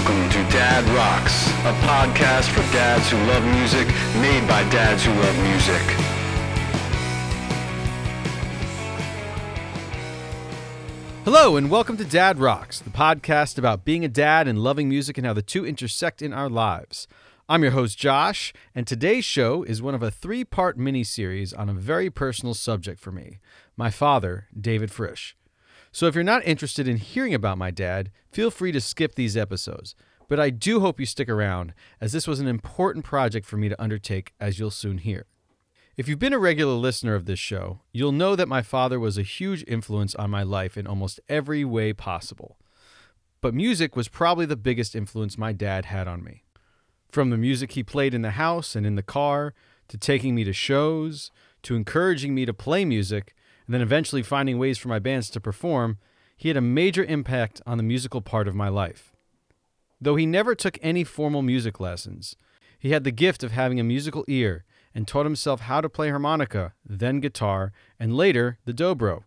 Welcome to Dad Rocks, a podcast for dads who love music, made by dads who love music. Hello, and welcome to Dad Rocks, the podcast about being a dad and loving music and how the two intersect in our lives. I'm your host, Josh, and today's show is one of a three part mini series on a very personal subject for me my father, David Frisch. So if you're not interested in hearing about my dad, feel free to skip these episodes. But I do hope you stick around, as this was an important project for me to undertake, as you'll soon hear. If you've been a regular listener of this show, you'll know that my father was a huge influence on my life in almost every way possible. But music was probably the biggest influence my dad had on me. From the music he played in the house and in the car, to taking me to shows, to encouraging me to play music, and then eventually finding ways for my bands to perform, he had a major impact on the musical part of my life. Though he never took any formal music lessons, he had the gift of having a musical ear and taught himself how to play harmonica, then guitar, and later the dobro.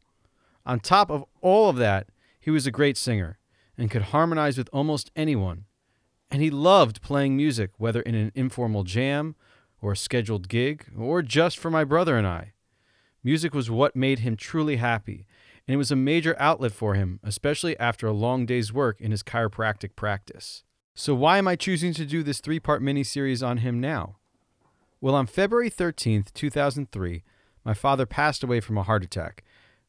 On top of all of that, he was a great singer and could harmonize with almost anyone. And he loved playing music, whether in an informal jam, or a scheduled gig, or just for my brother and I. Music was what made him truly happy, and it was a major outlet for him, especially after a long day's work in his chiropractic practice. So, why am I choosing to do this three part mini series on him now? Well, on February 13th, 2003, my father passed away from a heart attack,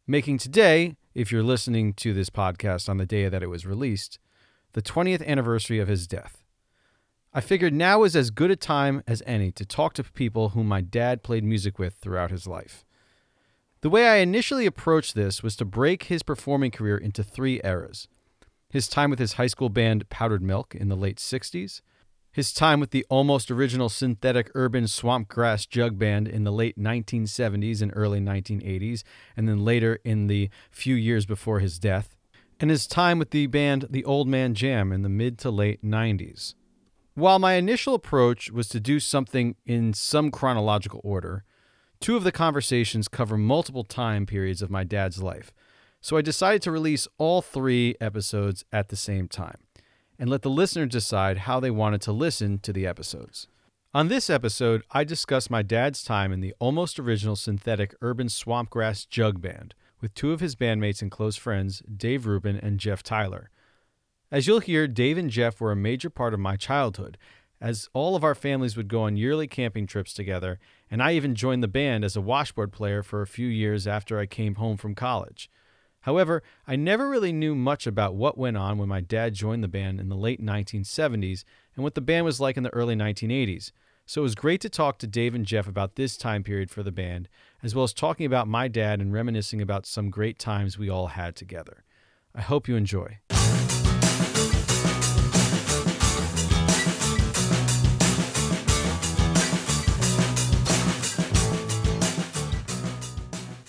making today, if you're listening to this podcast on the day that it was released, the 20th anniversary of his death. I figured now was as good a time as any to talk to people whom my dad played music with throughout his life. The way I initially approached this was to break his performing career into three eras. His time with his high school band Powdered Milk in the late 60s, his time with the almost original synthetic urban swamp grass jug band in the late 1970s and early 1980s, and then later in the few years before his death, and his time with the band The Old Man Jam in the mid to late 90s. While my initial approach was to do something in some chronological order, two of the conversations cover multiple time periods of my dad's life, so I decided to release all three episodes at the same time and let the listener decide how they wanted to listen to the episodes. On this episode, I discuss my dad's time in the almost original synthetic urban swampgrass jug band with two of his bandmates and close friends, Dave Rubin and Jeff Tyler. As you'll hear, Dave and Jeff were a major part of my childhood, as all of our families would go on yearly camping trips together, and I even joined the band as a washboard player for a few years after I came home from college. However, I never really knew much about what went on when my dad joined the band in the late 1970s and what the band was like in the early 1980s. So it was great to talk to Dave and Jeff about this time period for the band, as well as talking about my dad and reminiscing about some great times we all had together. I hope you enjoy.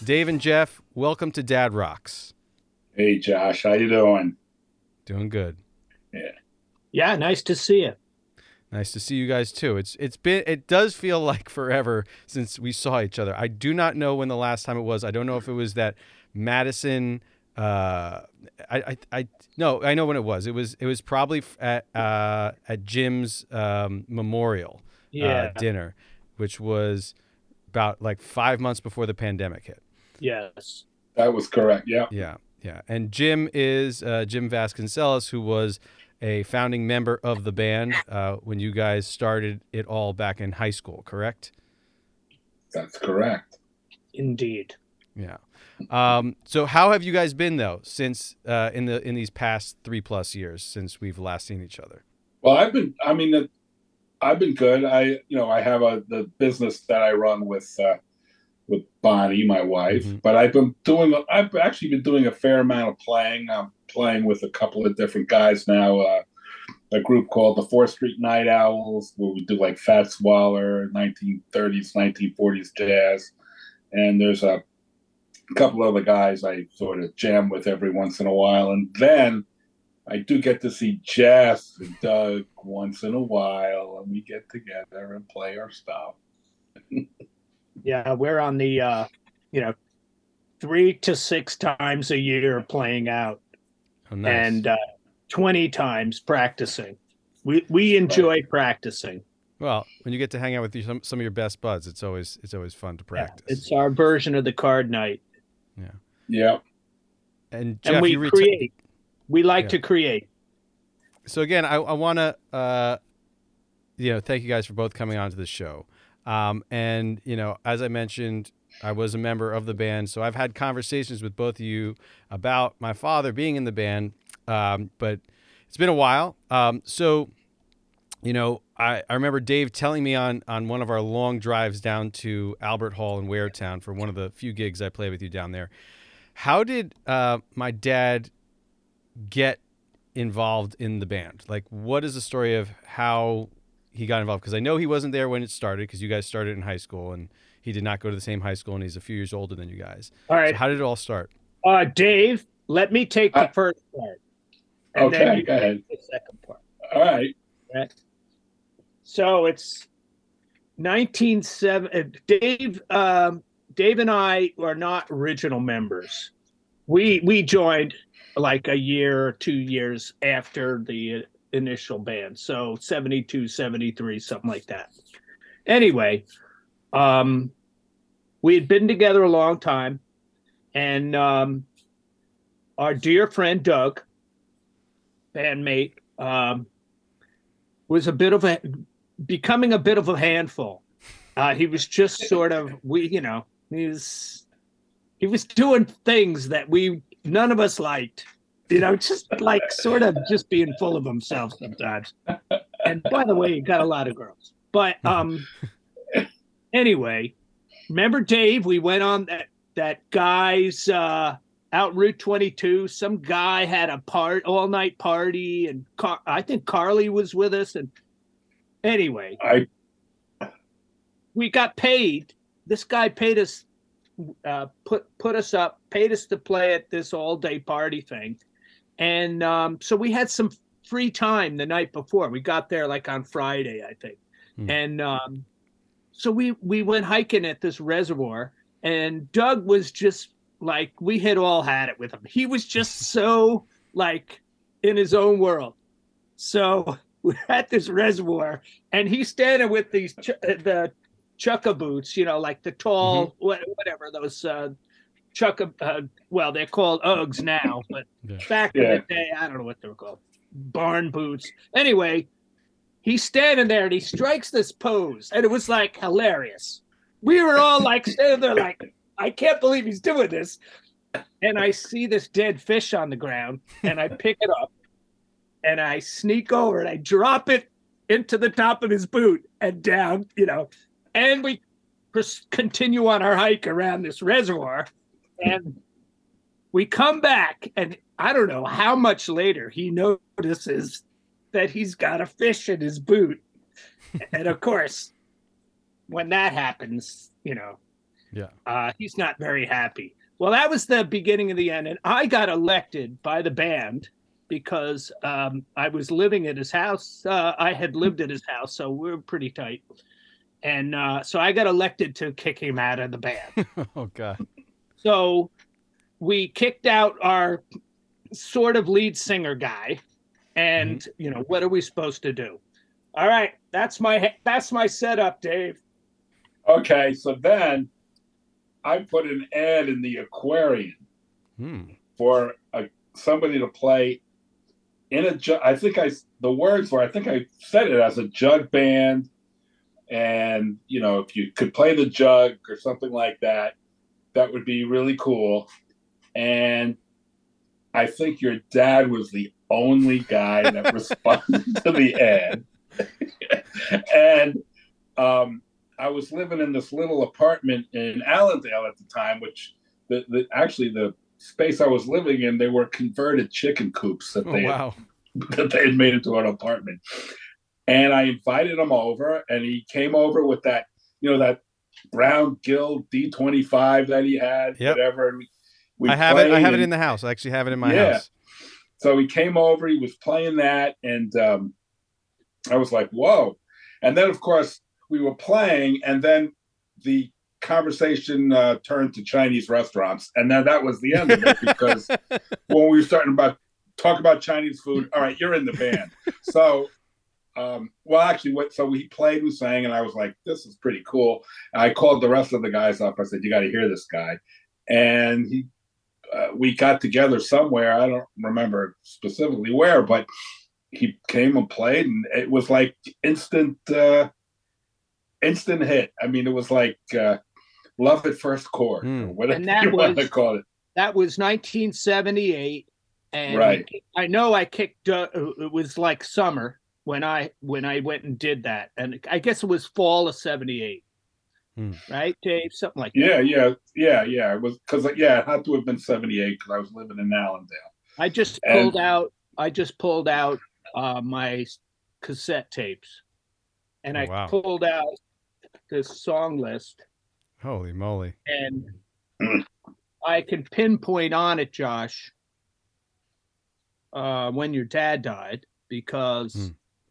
Dave and Jeff, welcome to Dad Rocks. Hey Josh, how you doing? Doing good. Yeah. Yeah, nice to see you. Nice to see you guys too. It's it's been it does feel like forever since we saw each other. I do not know when the last time it was. I don't know if it was that Madison uh I I, I no, I know when it was. It was it was probably at uh at Jim's um memorial Yeah. uh, dinner, which was about like 5 months before the pandemic hit. Yes. That was correct. Yeah. Yeah, yeah. And Jim is uh, Jim Vasconcelos, who was a founding member of the band uh, when you guys started it all back in high school, correct? That's correct. Indeed. Yeah. Um, so how have you guys been though since uh, in the in these past three plus years since we've last seen each other? Well, I've been. I mean, uh, I've been good. I, you know, I have a the business that I run with uh, with Bonnie, my wife. Mhm. But I've been doing. I've actually been doing a fair amount of playing. I'm playing with a couple of different guys now. Uh, a group called the Fourth Street Night Owls, where we do like Fats Waller, 1930s, 1940s jazz, and there's a couple other guys I sort of jam with every once in a while, and then I do get to see Jeff and Doug once in a while, and we get together and play our stuff. Yeah, we're on the uh, you know, three to six times a year playing out Oh, nice. and uh, twenty times practicing. We we enjoy practicing. Well, when you get to hang out with your, some some of your best buds, it's always it's always fun to practice. It's our version of the card night. Yeah. and Jeff, and we you reti- create. We like Yeah. to create. so again, I, I want to, uh, you know, thank you guys for both coming on to the show. Um, and you know, as I mentioned, I was a member of the band, so I've had conversations with both of you about my father being in the band. Um, but it's been a while. Um, so, you know, I, I remember Dave telling me on on one of our long drives down to Albert Hall in Waretown for one of the few gigs I played with you down there. How did uh, my dad get involved in the band? Like, what is the story of how he got involved? Because I know he wasn't there when it started, because you guys started in high school, and he did not go to the same high school, and he's a few years older than you guys. All right. So how did it all start? uh, Dave, let me take the Uh, first part. and Okay, you go ahead. The second part. All right. So it's 197. Dave, um, Dave and I are not original members. We we joined like a year or two years after the initial band. So 72, 73, something like that. Anyway, um, we had been together a long time, and um, our dear friend Doug, bandmate, um, was a bit of a becoming a bit of a handful. Uh, he was just sort of we, you know, he was he was doing things that we none of us liked. You know, just like sort of just being full of himself sometimes. And by the way, he got a lot of girls. But um anyway, remember Dave? We went on that that guy's uh out Route 22. Some guy had a part all night party, and Car- I think Carly was with us. And anyway, I we got paid. This guy paid us, uh, put put us up, paid us to play at this all day party thing, and um, so we had some free time the night before. We got there like on Friday, I think, Hmm. and um, so we we went hiking at this reservoir, and Doug was just like we had all had it with him. He was just so like in his own world. So we're at this reservoir, and he's standing with these ch- the chukka boots, you know, like the tall wha- whatever those uh, chukka. Uh, well, they're called Uggs now, but Yeah. back in the day, I don't know what they were called, barn boots. Anyway, he's standing there and he strikes this pose, and it was like hilarious. We were all like standing there, like, I can't believe he's doing this. And I see this dead fish on the ground, and I pick it up, and I sneak over and I drop it into the top of his boot and down, you know, and we pers- continue on our hike around this reservoir, and we come back, and I don't know how much later he notices that he's got a fish in his boot, and of course, when that happens, you know, Yeah. uh, he's not very happy. Well, that was the beginning of the end, and I got elected by the band because um, I was living at his house. Uh, I had lived at his house, so we are pretty tight. And uh, so I got elected to kick him out of the band. oh God. So we kicked out our sort of lead singer guy, and you know what are we supposed to do? All right, that's my that's my setup, Dave. okay. So then I put an ad in the Aquarian Hmm. for a, somebody to play in a jug. I think I the words were I think I said it as a jug band, and you know if you could play the jug or something like that, that would be really cool. And I think your dad was the only guy that responded to the ad, and um, I was living in this little apartment in Allendale at the time, which the, the actually the space I was living in, they were converted chicken coops that Oh they had, that they had made into an apartment. And I invited him over, and he came over with that, you know, that brown Guild D twenty five that he had, Yep. whatever. And we, I have it. I have it in the house. I actually have it in my Yeah. house. so he came over, he was playing that, and um, I was like, whoa. And then, of course, we were playing, and then the conversation uh, turned to Chinese restaurants. And then that was the end of it because when we were starting about talk about Chinese food, all right, you're in the band. So um, well, actually, what? So we played, we sang, and I was like, "This is pretty cool." I called the rest of the guys up. I said, "You got to hear this guy," and he, uh, we got together somewhere. I don't remember specifically where, but he came and played, and it was like instant, uh, instant hit. I mean, it was like uh, love at first chord, or whatever And that you want to was- call it. That was 1978, and Right. I know I kicked. Uh, it was like summer when I when I went and did that, and I guess it was fall of '78, Hmm. right, Dave? Something like that. Yeah, yeah, yeah, yeah. It was because yeah, it had to have been '78 because I was living in Allendale. I just And- pulled out. I just pulled out uh, my cassette tapes, and Oh, I wow. pulled out this song list, Holy moly. and. I can pinpoint on it, Josh, uh, when your dad died, because Hmm.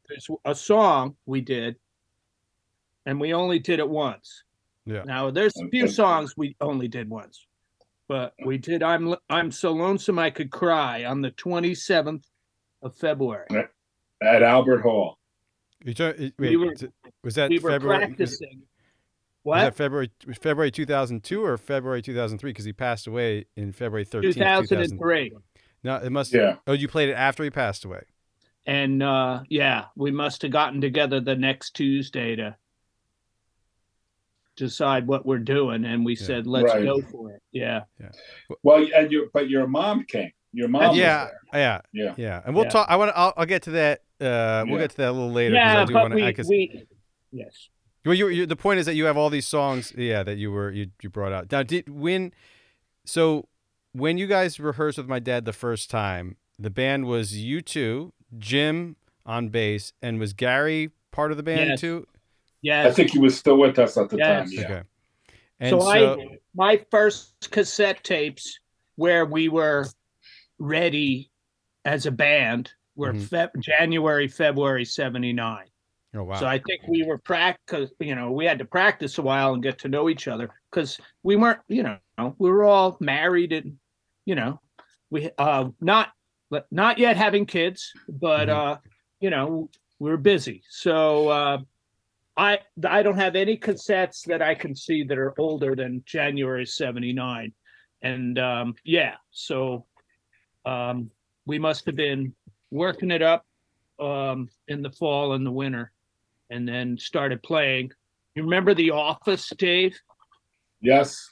There's a song we did, and we only did it once. Yeah. Now there's a few songs we only did once, but we did. I'm I'm so lonesome I could cry on the 27th of February. at Albert Hall. You try, wait, We were- was- was that we were February? Was, practicing. was What? that February? February 2002 or February 2003? Because he passed away in February 13th. 2003. No, it must. Yeah. Oh, you played it after he passed away. And uh yeah we must have gotten together the next tuesday to decide what we're doing and we Yeah. said let's Right. go for it yeah yeah. Well, and your but your mom came. Your mom yeah, was yeah, there. Yeah. yeah. And we'll Yeah. talk. I want to. I'll, I'll get to that. Uh, we'll Yeah. get to that a little later. 'cause yeah I do but wanna, we, I, 'cause- we yes Well, you, you, the point is that you have all these songs, yeah, that you were you, you brought out. Now, did when, so when you guys rehearsed with my dad the first time, the band was you two, Jim on bass, and was Gary part of the band Yes. too? Yeah, I think he was still with us at the Yes. time. Yeah. Okay. And so, so, i my first cassette tapes where we were ready as a band were Mhm. Feb- january february 79 oh wow, So I think we were practice, you know, we had to practice a while and get to know each other because we weren't, you know, we were all married and, you know, we uh not not yet having kids, but Mhm. uh, you know, we're busy. So uh I I don't have any cassettes that I can see that are older than January 79. And um yeah, so um we must have been working it up um in the fall and the winter and then started playing. You remember The Office, Dave? Yes.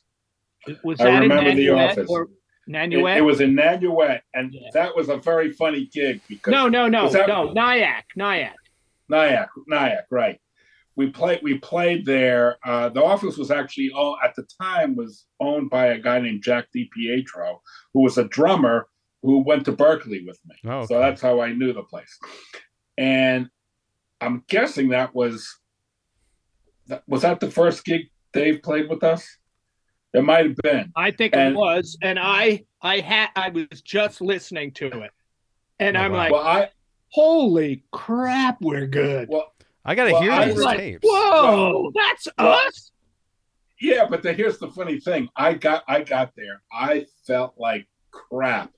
Was I that remember The Office. or Nanuet? it was in Nanuet, and Yeah. that was a very funny gig because no, no, no, that- no. Nyack, Nyack. Nyack, Nyack, right. We played. We played there. Uh, the office was actually oh, at the time was owned by a guy named Jack DiPietro, who was a drummer who went to Berklee with me. Oh, So that's how I knew the place. And I'm guessing that was was that the first gig Dave played with us. It might have been. I think And- it was, and I, I had, I was just listening to it, and Oh, I'm wow. like, Well, I "Holy crap, we're good!" well, I got to well, hear I these was like, tapes. Whoa, that's Well, us. Yeah, but the, here's the funny thing. I got I got there. I felt like crap.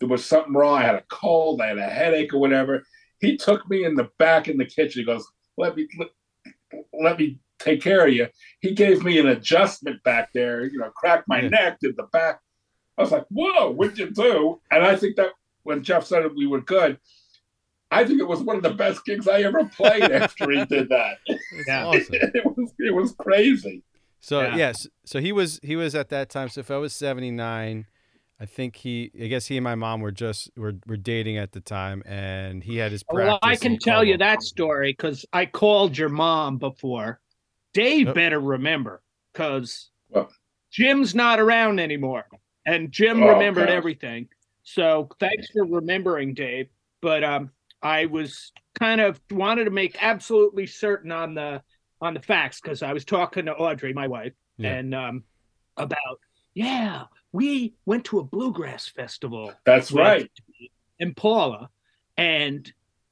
There was something wrong. I had a cold. I had a headache or whatever. He took me in the back in the kitchen. He goes, "Let me let, let me take care of you." He gave me an adjustment back there. You know, cracked my Yeah. neck, did the back. I was like, "Whoa, what'd you do?" And I think that when Jeff said we were good, I think it was one of the best gigs I ever played after he did that. Yeah. awesome. it was it was crazy. So Yeah. yes, so he was he was at that time. So if I was seventy nine, I think he I guess he and my mom were just were, were dating at the time, and he had his practice. Well, I can tell you that story because I called your mom before. Dave better remember because Well. Jim's not around anymore, and Jim Oh, remembered gosh. everything. So thanks for remembering, Dave. But um, I was kind of wanted to make absolutely certain on the on the facts because I was talking to Audrey, my wife, Yeah. and um, about yeah, we went to a bluegrass festival That's right. and Paula, and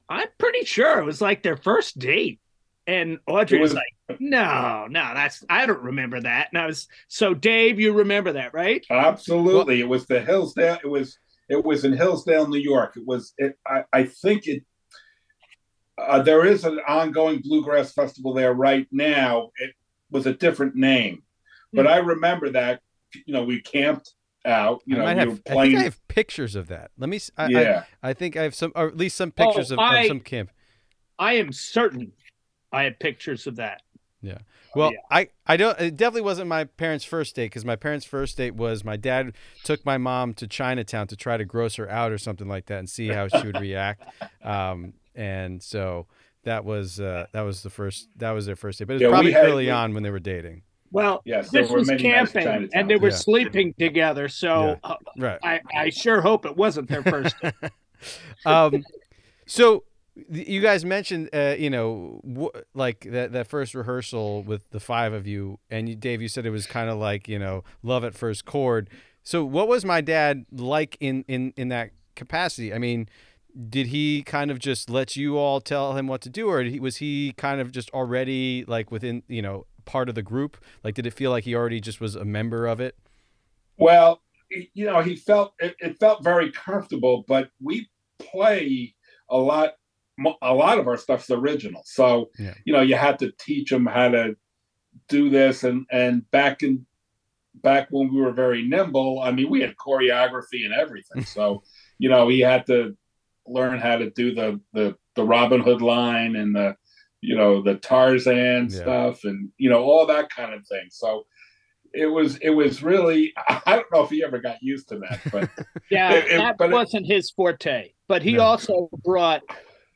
I'm pretty sure it was like their first date. And Audrey was, was- like, "No, no, that's I don't remember that." And I was so Dave, you remember that, right? Absolutely, it was the Hillsdale. It was it was in Hillsdale, New York. It was. It, I I think it. Uh, there is an ongoing bluegrass festival there right now. It was a different name, but Hmm. I remember that. You know, we camped out. You I know, might we have. were I think. I have pictures of that. Let me. s- I, I- yeah, I, think I have some, or at least some pictures of, of Oh, I- some camp. I am certain I have pictures of that. Yeah. Well, yeah. I, I don't. It definitely wasn't my parents' first date because my parents' first date was my dad took my mom to Chinatown to try to gross her out or something like that and see how she would react. Um, and so that was uh, that was the first that was their first date, but it was Yeah, probably had- early we- on when they were dating. Well, yes. there this was camping, and they were Yeah. sleeping together. So uh, Right. I, I sure hope it wasn't their first. um, so th- you guys mentioned, uh, you know, wh- like that that first rehearsal with the five of you, and you, Dave, you said it was kind of like you know, love at first chord. So what was my dad like in in in that capacity? I mean. Did he kind of just let you all tell him what to do, or he, was he kind of just already like within, you know, part of the group? Like, did it feel like he already just was a member of it? Well, you know, he felt it, it felt very comfortable, but we play a lot. A lot of our stuff's original, so Yeah. you know, you had to teach them how to do this. And and back in back when we were very nimble, I mean, we had choreography and everything. So you know, he had to learn how to do the the the Robin Hood line and the you know the Tarzan Yeah. stuff and you know all that kind of thing. So it was it was really I don't know if he ever got used to that, but Yeah, It- it- that but wasn't his forte. But he No. also brought,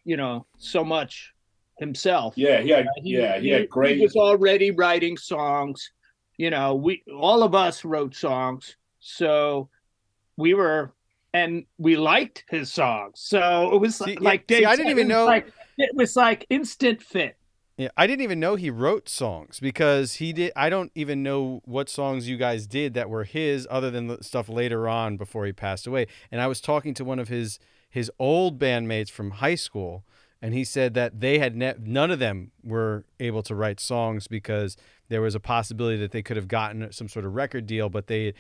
you know, so much himself. yeah, he had Uh, yeah he had great. He was already writing songs. You know, we all of us wrote songs, so we were, and we liked his songs. So it was See, yeah, like see, I didn't even know- Like, it was like instant fit. Yeah, I didn't even know he wrote songs because he did. I don't even know what songs you guys did that were his, other than the stuff later on before he passed away. And I was talking to one of his his old bandmates from high school, and he said that they had ne- none of them were able to write songs because there was a possibility that they could have gotten some sort of record deal, but they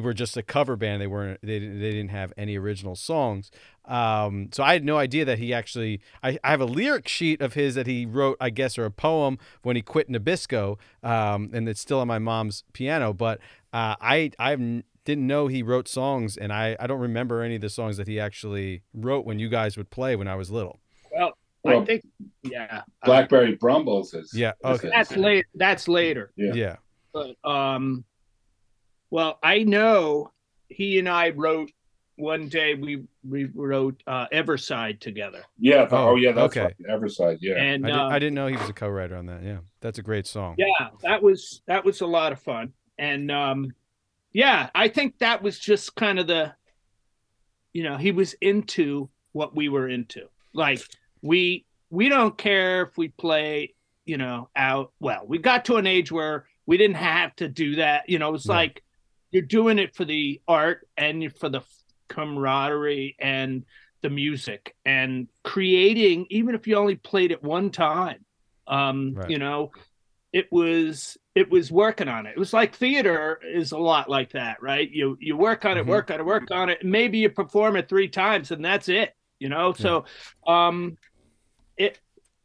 were just a cover band. They weren't. They didn't- they didn't have any original songs. Um, so I had no idea that he actually. I, I have a lyric sheet of his that he wrote, I guess, or a poem when he quit Nabisco, um, and it's still on my mom's piano. But uh, I I didn't know he wrote songs, and I I don't remember any of the songs that he actually wrote when you guys would play when I was little. Well, Well, I think, yeah, uh, Blackberry Brumbles is Yeah, okay. that's late. That's later. Yeah. yeah. But um, well, I know he and I wrote one day. We we wrote uh, Everside together, Yeah. the- Oh, oh, yeah. That's okay. right. Everside. Yeah. and I, did, uh, I didn't know he was a co-writer on that. Yeah, that's a great song. yeah, that was that was a lot of fun. And um, yeah, I think that was just kind of the, you know, he was into what we were into. Like we we don't care if we play, you know, out. Well, we got to an age where we didn't have to do that. You know, it's Yeah. like you're doing it for the art and for the camaraderie and the music and creating, even if you only played it one time. Um, Right. you know, it was it was working on it. It was like theater is a lot like that, right? You you work on it, Mhm. work on it, work on it. Maybe you perform it three times and that's it. You know, so um, it.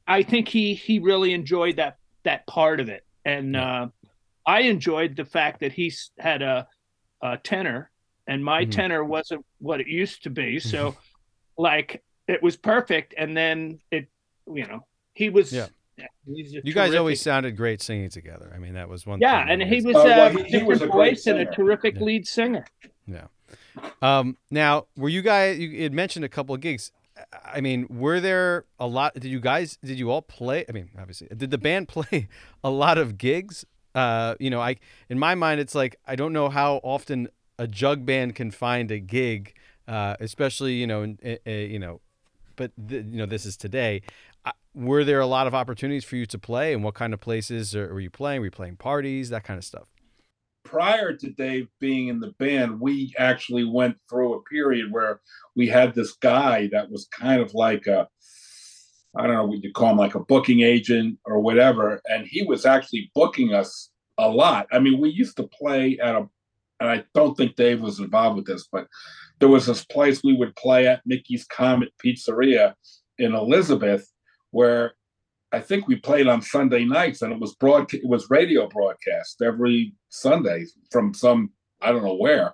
I think he he really enjoyed that that part of it, and Yeah. uh, I enjoyed the fact that he had a, a tenor, and my Mhm. tenor wasn't what it used to be. So, like, it was perfect, and then it, you know, he was. Yeah. He's a You guys always sounded great singing together. I mean, that was one. Yeah, thing and he was Oh, well, a he- he different was a great voice and a terrific Yeah. lead singer. Yeah. Um, now, were you guys? You had mentioned a couple of gigs. I mean, were there a lot? Did you guys? Did you all play? I mean, obviously, did the band play a lot of gigs? Uh, you know, I in my mind, it's like I don't know how often a jug band can find a gig, uh, especially you know, in, eh, eh, you know, but th- you know, this is today. Were there a lot of opportunities for you to play, and what kind of places were you playing? Were you playing parties, that kind of stuff? prior to Dave being in the band, we actually went through a period where we had this guy that was kind of like a, I don't know what you call him, like a booking agent or whatever. And he was actually booking us a lot. I mean, we used to play at a, and I don't think Dave was involved with this, but there was this place we would play at Mickey's Comet Pizzeria in Elizabeth where I think we played on Sunday nights, and it was broad. It was radio broadcast every Sunday from some I don't know where,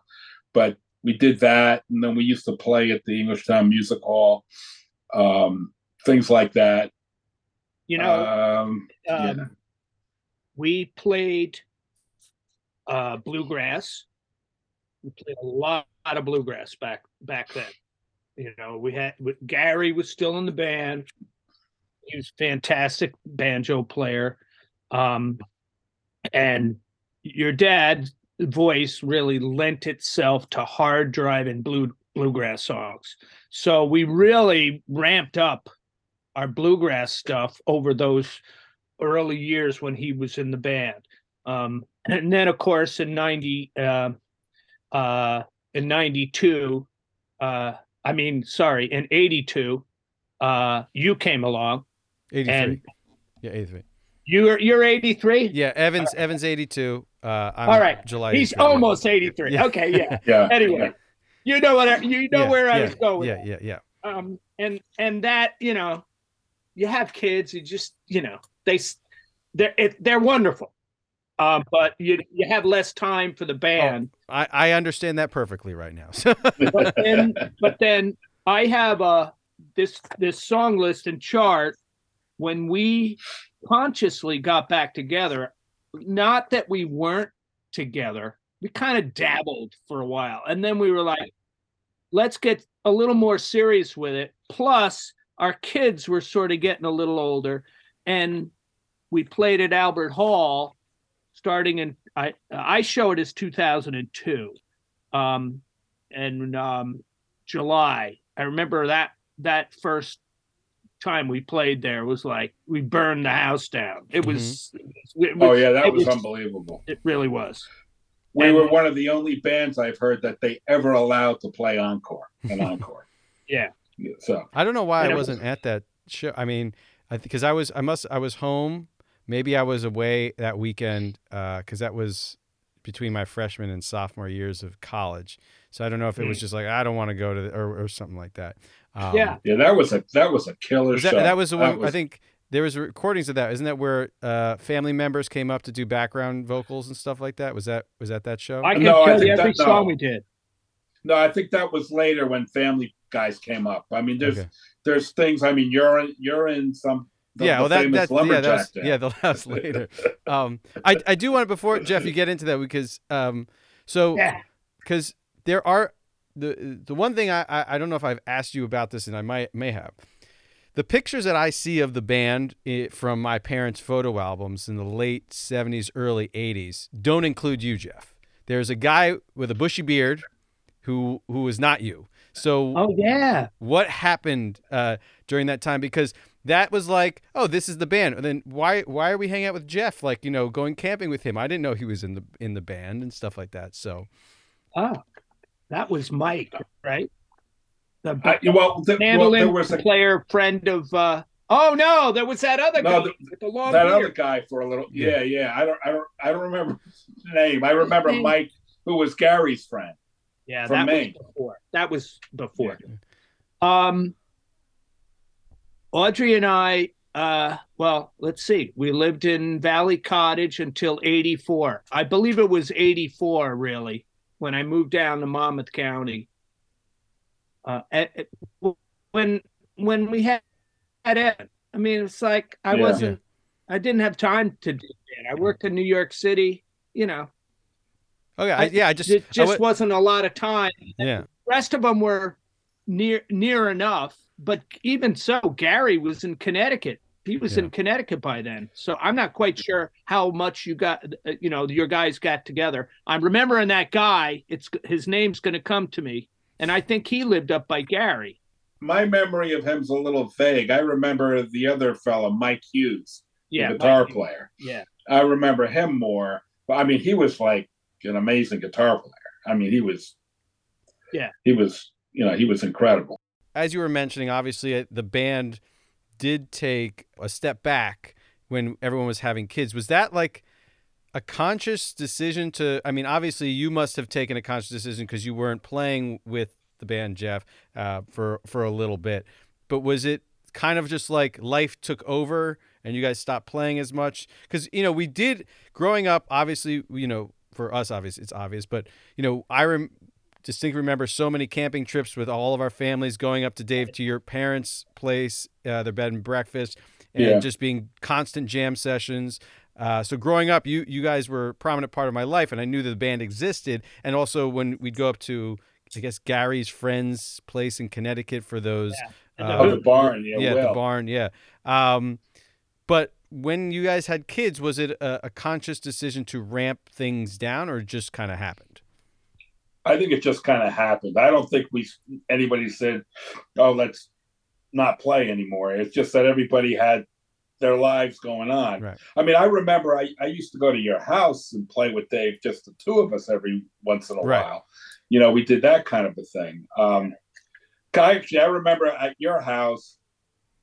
but we did that, and then we used to play at the Englishtown Music Hall, um, things like that. You know, um, yeah. um, we played uh, bluegrass. We played a lot, of bluegrass back back then. You know, we had Gary was still in the band. He was a fantastic banjo player. Um, and your dad's voice really lent itself to hard driving blue bluegrass songs. So we really ramped up our bluegrass stuff over those early years when he was in the band. Um, and then, of course, in ninety, uh, uh, in ninety two, uh, I mean, sorry, in eighty two, uh, you came along. Eighty three. Yeah, eighty three. You're you're eighty three. Yeah, Evans Evans eighty two. Uh, I'm All right, July. He's almost eighty three. Yeah. Okay, yeah. yeah. Anyway, yeah. you know what? I, you know Yeah, where I yeah, was going. Yeah, yeah, yeah. um and and that you know you have kids you just you know they they're it, they're wonderful um but you you have less time for the band I, I understand that perfectly right now. So but then but then i have a this this song list and chart when we consciously got back together not that we weren't together we kind of dabbled for a while. And then we were like let's get a little more serious with it. Plus our kids were sort of getting a little older and we played at albert hall starting in i i show it as 2002 um and um july. I remember that that first time we played there was like we burned the house down it was it, Oh yeah, that was was- unbelievable. it really was We And- were one of the only bands I've heard that they ever allowed to play encore an encore. Yeah. So I don't know why And I it was- wasn't at that show. I mean, I because I was I must I was home. Maybe I was away that weekend because that was between my freshman and sophomore years of college. So I don't know if it was Mm. just like I don't want to go to the, or or something like that. Um, Yeah. yeah, that was a that was a killer Was that, show. that was the one. I think there was recordings of that. Isn't that where uh, family members came up to do background vocals and stuff like that? Was that was that that show? i can No, I tell you every that- song no. we did No, I think that was later when Family Guys came up. I mean, there's Okay. there's things. I mean, you're in you're in some. The, yeah, the well, that, famous that yeah, that lumberjack was, yeah, the last later. Um, I I do want to before Jeff you get into that because um, so yeah because there are the the one thing I, I don't know if I've asked you about this and I might may have the pictures that I see of the band from my parents' photo albums in the late '70s, early '80s don't include you, Jeff. There's a guy with a bushy beard who who is not you. So oh yeah what happened uh, during that time? Because that was like, oh, this is the band. And then why why are we hanging out with Jeff? Like you know, going camping with him. I didn't know he was in the in the band and stuff like that. So oh that was mike right the I, well, th- well, mandolin there was a, player friend of uh oh no there was that other No, guy the- with the long that beard. other guy for a little. Yeah. Yeah, yeah. I don't, I don't, I don't remember his name. I remember name? Mike, who was Gary's friend. yeah from that Maine. was before that was before um audrey and i uh well let's see we lived in valley cottage until 84 i believe it was 84 really when i moved down to monmouth county. Uh at, at- when when we had had Ed, i mean it's like i Yeah. wasn't i didn't have time to do that. I worked in new york city you know. Oh yeah, I, yeah, I just it just went- wasn't a lot of time. Yeah. rest of them were near near enough but even so gary was in connecticut he was Yeah. in connecticut by then so i'm not quite sure how much you got uh, you know your guys got together i'm remembering that guy it's his name's going to come to me and i think he lived up by gary My memory of him's a little vague. I remember the other fellow, Mike Hughes, yeah the guitar Mike- player. yeah I remember him more. But I mean, he was like an amazing guitar player. I mean, he was. Yeah. He was. You know, he was incredible. As you were mentioning, obviously uh, the band did take a step back when everyone was having kids. Was that like a conscious decision to? I mean, obviously you must have taken a conscious decision because you weren't playing with the band, Jeff, uh, for for a little bit. But was it kind of just like life took over and you guys stopped playing as much? Because you know we did growing up. Obviously, you know for us, obviously it's obvious, but you know I rem- distinctly remember so many camping trips with all of our families going up to Dave to your parents' place, uh, their bed and breakfast, and Yeah. just being constant jam sessions. Uh, so growing up, you you guys were a prominent part of my life, and I knew that the band existed. And also when we'd go up to, I guess Gary's friend's place in Connecticut for those. And uh, Oh, the barn, yeah, yeah, the barn, yeah. Um, but when you guys had kids, was it a, a conscious decision to ramp things down, or just kind of happened? I think it just kind of happened. I don't think we anybody said, "Oh, let's not play anymore." It's just that everybody had their lives going on. Right. I mean, I remember I, I used to go to your house and play with Dave, just the two of us every once in a Right. while. You know, we did that kind of a thing. Um, actually, I remember at your house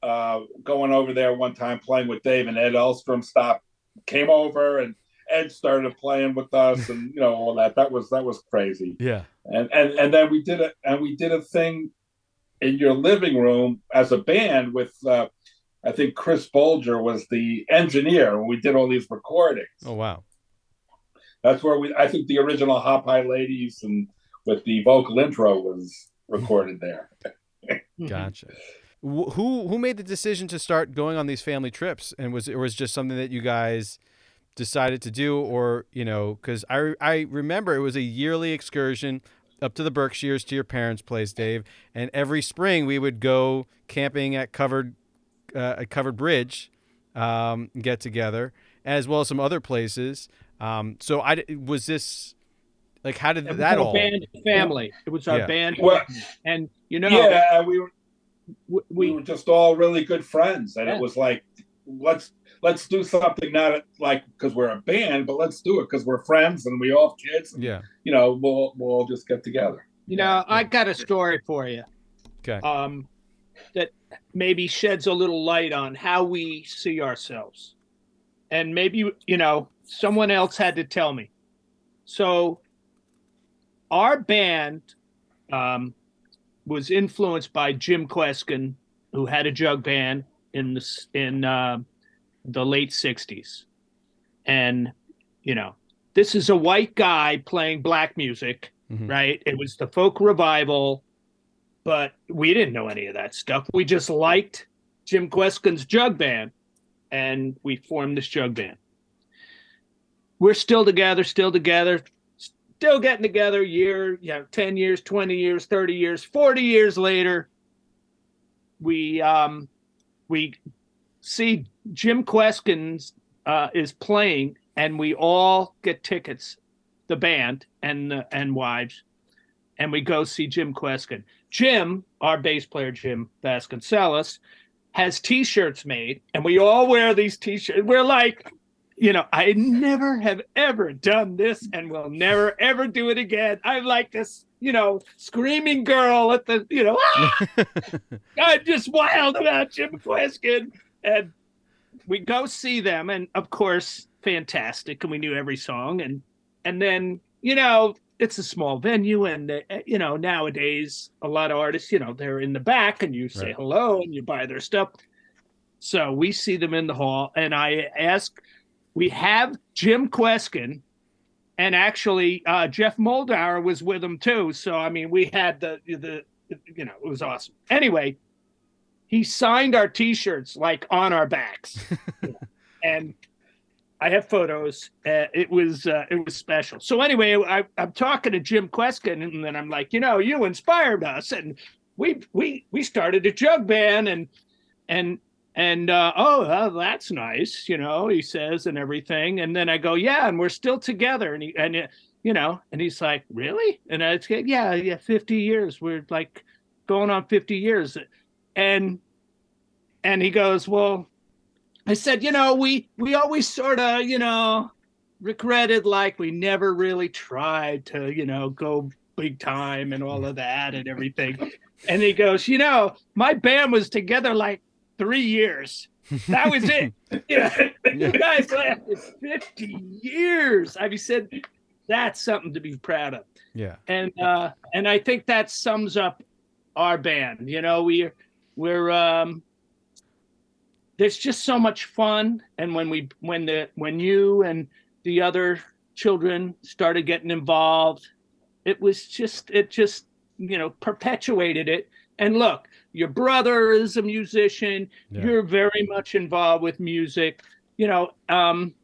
uh, going over there one time playing with Dave, and Ed Elstrom stopped, came over, and Ed started playing with us, and you know all that. That was that was crazy Yeah. and and and then we did it and we did a thing in your living room as a band with uh i think chris bolger was the engineer when we did all these recordings Oh wow. that's where we i think the original hop high ladies and with the vocal intro was recorded there. Gotcha. Who who made the decision to start going on these family trips, and was it was just something that you guys decided to do, or you know, because I I remember it was a yearly excursion up to the Berkshires to your parents' place, Dave, and every spring we would go camping at covered uh, at Covered Bridge, um, get together, as well as some other places. Um, so i was this like how did It was that our all? band family. It was our Yeah. band, Well- and you know, yeah we were we we were just all really good friends and Yeah. it was like let's let's do something not like because we're a band but let's do it because we're friends and we all have kids and, Yeah. you know we'll we'll all just get together You know, I got a story for you. Okay. Um, that maybe sheds a little light on how we see ourselves, and maybe you know someone else had to tell me. So, our band um, was influenced by Jim Kweskin, who had a jug band in the in uh, the late '60s, and you know, this is a white guy playing black music Mhm. right? It was the folk revival, but we didn't know any of that stuff. We just liked Jim Kweskin's jug band, and we formed this jug band. We're still together, still together, still getting together. Year, you know, ten years, twenty years, thirty years, forty years later, we um, we see Jim Kweskin's uh, is playing, and we all get tickets the band and the and wives, and we go see Jim Kweskin. Jim, our bass player Jim Vasconcelos, has T-shirts made, and we all wear these T-shirts. We're like, you know, I never have ever done this, and will never ever do it again. I'm like this, you know, screaming girl at the, you know, "Ah!" I'm just wild about Jim Kweskin, and we go see them, and of course, fantastic, and we knew every song, and and then you know it's a small venue and uh, you know nowadays a lot of artists you know they're in the back and you say Right. hello and you buy their stuff so we see them in the hall and i ask we have jim kweskin and actually uh, geoff muldaur was with him too so i mean we had the the you know it was awesome anyway he signed our t-shirts like on our backs and I have photos. Uh, it was uh, it was special. So anyway, I, I'm talking to Jim Kweskin, and then I'm like, you know, you inspired us, and we we we started a jug band, and and and uh, oh, well, that's nice, you know. He says and everything, and then I go, yeah, and we're still together, and he and uh, you know, and he's like, really? And I said, yeah, yeah, 50 years. We're like going on 50 years, and and he goes, well. I said, you know, we we always sort of, you know, regretted like we never really tried to, you know, go big time and all of that and everything. And he goes, you know, my band was together like three years. That was it. you know, you guys lasted 50 years. I mean, said that's something to be proud of Yeah. and uh and i think that sums up our band you know we we're um there's just so much fun. And when we when the when you and the other children started getting involved, it was just it just you know perpetuated it. And look, your brother is a musician. Yeah. You're very much involved with music. You know, um,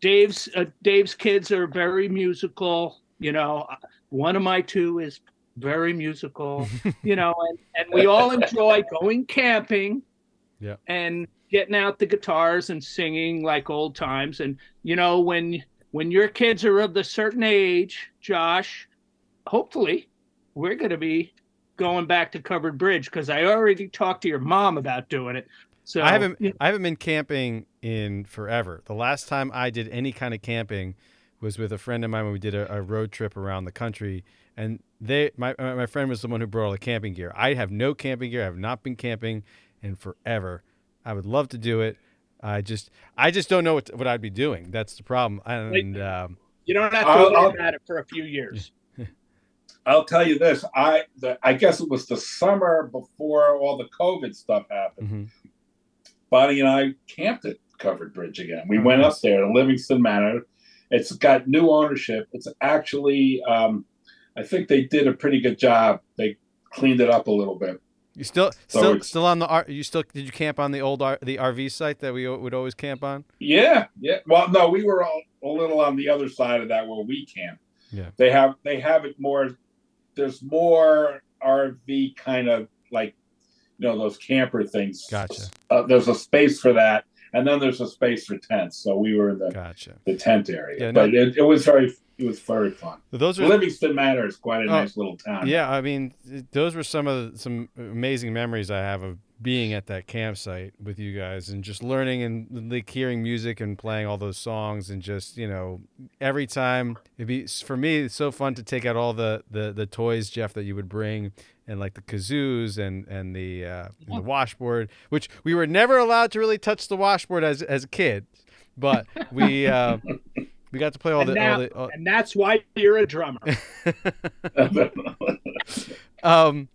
Dave's uh, Dave's kids are very musical. You know, one of my two is very musical. you know, and, and we all enjoy going camping. Yeah. And getting out the guitars and singing like old times. And you know, when when your kids are of the certain age, Josh, hopefully we're going to be going back to Covered Bridge because I already talked to your mom about doing it. So I haven't you know, I haven't been camping in forever. The last time I did any kind of camping was with a friend of mine when we did a, a road trip around the country, and they my my friend was the one who brought all the camping gear. I have no camping gear. I have not been camping in forever. I would love to do it. I just I just don't know what what I'd be doing. That's the problem. And um, you don't have to I'll- worry I'll- about it for a few years. I'll tell you this. I the, I guess it was the summer before all the COVID stuff happened. mhm. Bonnie and I camped at Covered Bridge again. We Oh, went nice. up there to Livingston Manor. It's got new ownership. It's actually, um, I think they did a pretty good job. They cleaned it up a little bit. you still So still still on the R, you still did you camp on the old R, the RV site that we would always camp on? Yeah, yeah. Well, no, we were all, a little on the other side of that where we camp. Yeah. They have they have it more. There's more RV kind of like, you know, those camper things. Gotcha. Uh, there's a space for that, and then there's a space for tents. So we were in the, Gotcha. the tent area, Yeah, no- but it, it was very it was very fun. Those are Livingston Manor is quite a Oh, nice little town. Yeah, I mean, those were some of the, some amazing memories I have of being at that campsite with you guys and just learning and like hearing music and playing all those songs and just you know every time it'd be for me it's so fun to take out all the the, the toys Jeff that you would bring and like the kazoos and and the uh, and the washboard which we were never allowed to really touch the washboard as as a kid but we uh, we got to play all And the now- all the all, And that's why you're a drummer. um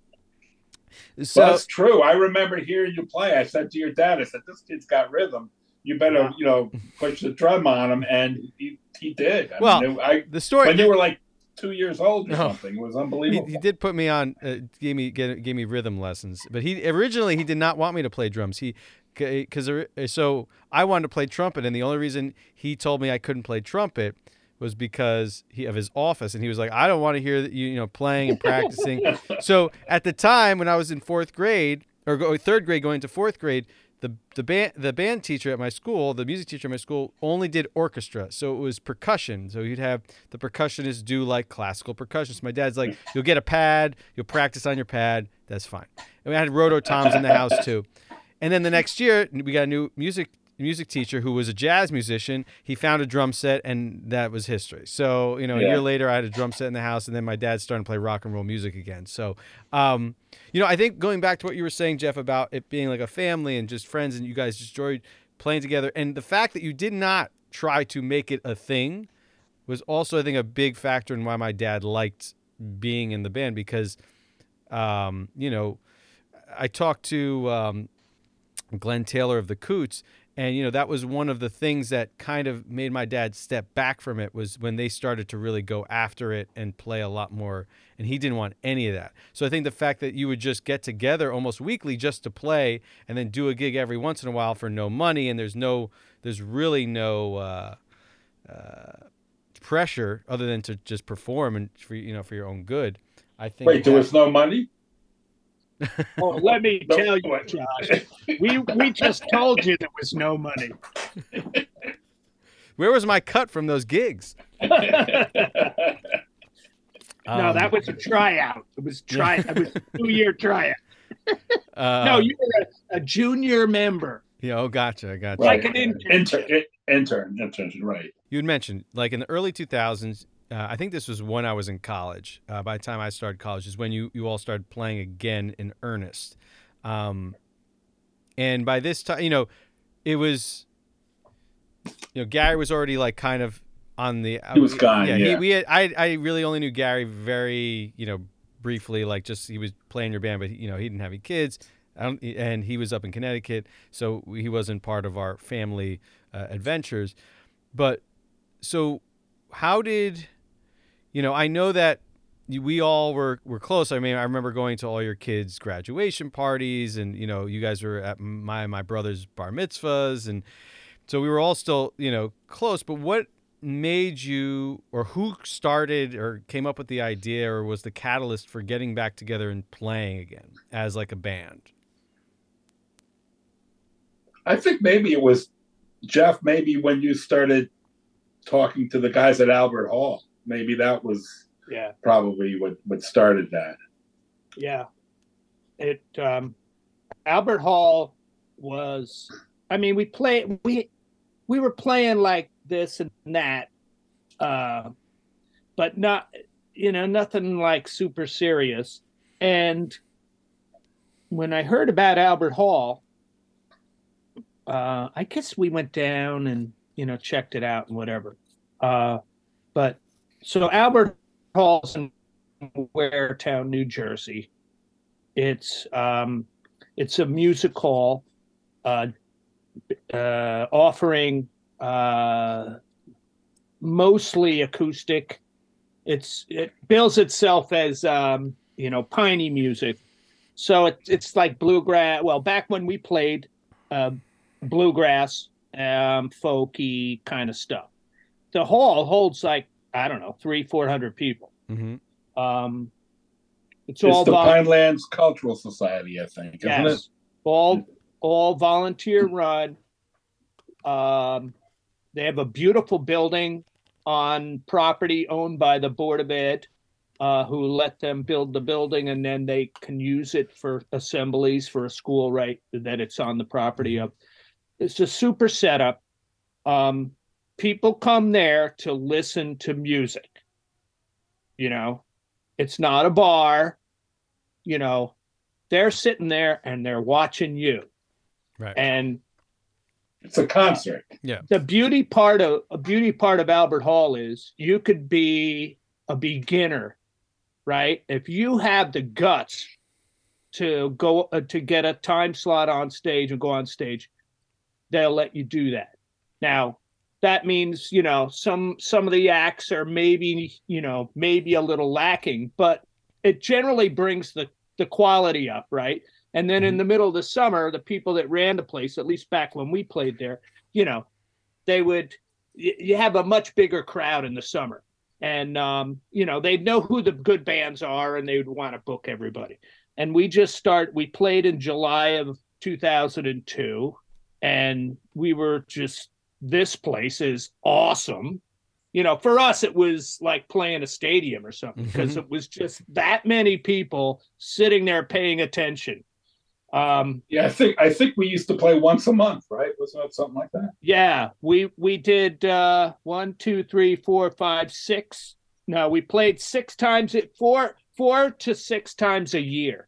so That's true. I remember hearing you play. I said to your dad, I said, "This kid's got rhythm. You better, Yeah. you know, push the drum on him." And he, he did. I Well, mean, it- I the story when you were like two years old or No. something, it was he, unbelievable. he did put me on uh, gave me gave, gave me rhythm lessons but he originally he did not want me to play drums he because so i wanted to play trumpet and the only reason he told me i couldn't play trumpet was because he of his office and he was like i don't want to hear you you know playing and practicing. So at the time when i was in fourth grade or third grade going to fourth grade the the band the band teacher at my school the music teacher at my school only did orchestra so it was percussion. So you'd have the percussionists do like classical percussion so my dad's like you'll get a pad you'll practice on your pad that's fine. And we had roto toms in the house too and then the next year we got a new music music teacher who was a jazz musician. He found a drum set and that was history. So you know a year later i had a drum set in the house and then my dad started to play rock and roll music again. So um, you know i think going back to what you were saying jeff about it being like a family and just friends and you guys just enjoyed playing together and the fact that you did not try to make it a thing was also i think a big factor in why my dad liked being in the band because um, you know i talked to um, Glenn Taylor of the Coots. And you know that was one of the things that kind of made my dad step back from it was when they started to really go after it and play a lot more and he didn't want any of that. So I think the fact that you would just get together almost weekly just to play and then do a gig every once in a while for no money and there's no there's really no uh, uh, pressure other than to just perform and for you know for your own good. I think Wait, there was no money. Oh, let me tell you. Josh. We we just told you there was no money. where was my cut from those gigs? no, Um, that was a tryout. It was try. It was a two-year tryout. uh, no, you were a, a junior member. Yeah, oh, gotcha, I gotcha. Like an intern. intern, intern, intern, right? You had mentioned, like in the early 2000s, uh, I think this was when I was in college. Uh, by the time I started college, is when you, you all started playing again in earnest. Um, and by this time, you know, it was, you know, Gary was already like kind of on the. He was gone, he- yeah. we had. I I really only knew Gary very, you know, briefly. Like just he was playing your band, but you know, he didn't have any kids. I don't, and he was up in Connecticut, so he wasn't part of our family uh, adventures. But so, how did you know? I know that we all were were close. I mean, I remember going to all your kids' graduation parties, and you know, you guys were at my my brother's bar mitzvahs, and so we were all still you know close. But what made you, or who started, or came up with the idea, or was the catalyst for getting back together and playing again as like a band? I think maybe it was Jeff. Maybe when you started talking to the guys at Albert Hall, maybe that was yeah probably what what started that. Yeah, it um, Albert Hall was. I mean, we play we we were playing like this and that, uh, but not you know nothing like super serious. And when I heard about Albert Hall, uh, I guess we went down and you know checked it out and whatever. Uh, but so Albert Hall's in Waretown, New Jersey. It's um, it's a music hall uh, uh, offering uh, mostly acoustic. It's it bills itself as um, you know piney music, so it, it's like bluegrass. Well, back when we played, uh, bluegrass, um, folky kind of stuff. The hall holds like I don't know three four hundred people. Mm-hmm. Um, it's, It's all the vol- Pinelands Cultural Society, I think, isn't it? all all volunteer run. Um, they have a beautiful building on property owned by the Board of Ed, uh, who let them build the building, and then they can use it for assemblies for a school, right? That it's on the property of. It's a super setup. Um, people come there to listen to music. You know, it's not a bar. You know, they're sitting there and they're watching you. Right. And It's a concert. Yeah. The beauty part of a beauty part of Albert Hall is you could be a beginner, right? If you have the guts to go uh, to get a time slot on stage and go on stage, they'll let you do that. Now, that means, you know, some some of the acts are maybe, you know, maybe a little lacking, but it generally brings the the quality up, right? And then in the middle of the summer, the people that ran the place, at least back when we played there, you know, they would you have a much bigger crowd in the summer. And um, you know they'd know who the good bands are and they would want to book everybody. And we just start we played in july of 2002 and we were just this place is awesome you know for us it was like playing a stadium or something because it was just that many people sitting there paying attention um Yeah, I think I think we used to play once a month, right? Wasn't it something like that? Yeah, we we did uh one, two, three, four, five, six. No, we played six times it four four to six times a year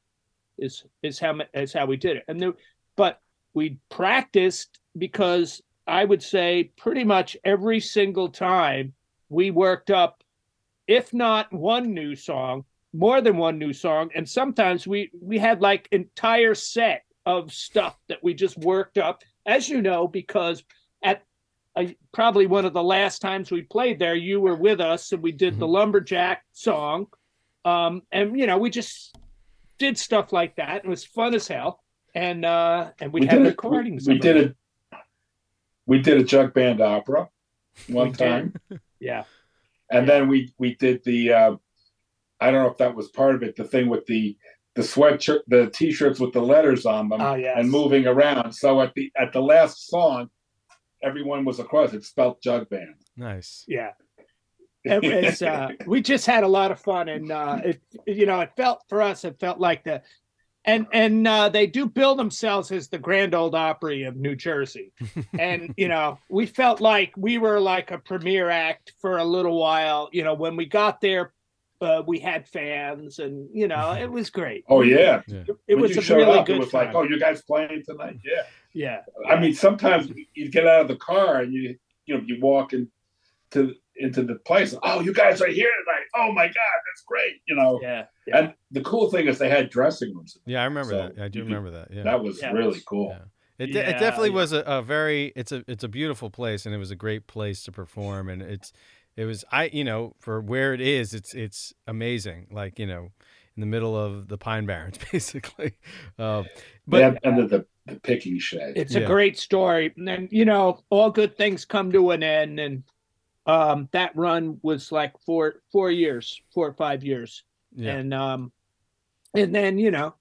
is is how ma- is how we did it. And the, but we practiced because I would say pretty much every single time we worked up, if not one new song, more than one new song, and sometimes we we had like entire set of stuff that we just worked up as you know, because at uh, probably one of the last times we played there, you were with us and we did the lumberjack song. Um, and you know, we just did stuff like that. It was fun as hell. And uh and we, had did it- recordings. We, we did it. It. We did a jug band opera one We did. time, Yeah. and then we we did the. Uh, I don't know if that was part of it. The thing with the the sweatshirt, the t-shirts with the letters on them, Oh yes. and moving around. So at the at the last song, everyone was across. It spelled jug band. Nice. Yeah. It was uh we just had a lot of fun and uh it you know it felt for us it felt like the and and uh they do bill themselves as the grand old opry of new jersey. And you know we felt like we were like a premiere act for a little while you know when we got there uh, we had fans and you know it was great. Oh yeah, it, when was a really up, good it was like, oh, you guys playing tonight? Yeah. yeah. I mean, sometimes you get out of the car and you, you know, you walk into into the place. Oh, you guys are here tonight. Oh my God, that's great. You know. Yeah. yeah. And the cool thing is they had dressing rooms. Yeah, I remember So that. I do you could- remember that. Yeah. That was Yeah. really cool. Yeah. It, de- it definitely yeah. was a, a very it's a it's a beautiful place and it was a great place to perform and it's it was I you know for where it is it's it's amazing like you know in the middle of the Pine Barrens basically, uh, but But under the, the picking shed. it's Yeah. a great story and then you know all good things come to an end and um that run was like four four years four or five years yeah and um and then you know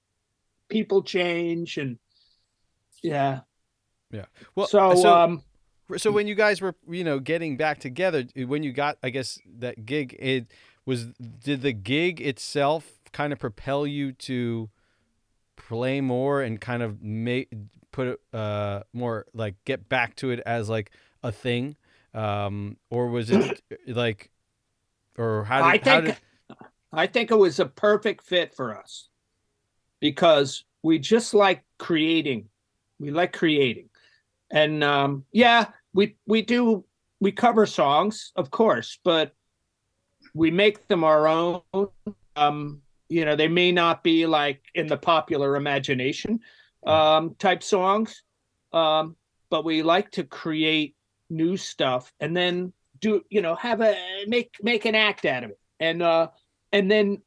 people change and yeah yeah. well so, so um So when you guys were, you know, getting back together, when you got, I guess that gig, it was. Did the gig itself kind of propel you to play more and kind of make put it uh more like get back to it as like a thing, um, or was it like, or how did I think did I think it was a perfect fit for us because we just like creating. We like creating. And um yeah, we we do we cover songs, of course, but we make them our own. Um you know, they may not be like in the popular imagination um type songs. Um but we like to create new stuff and then do you know have a make make an act out of it. And uh and then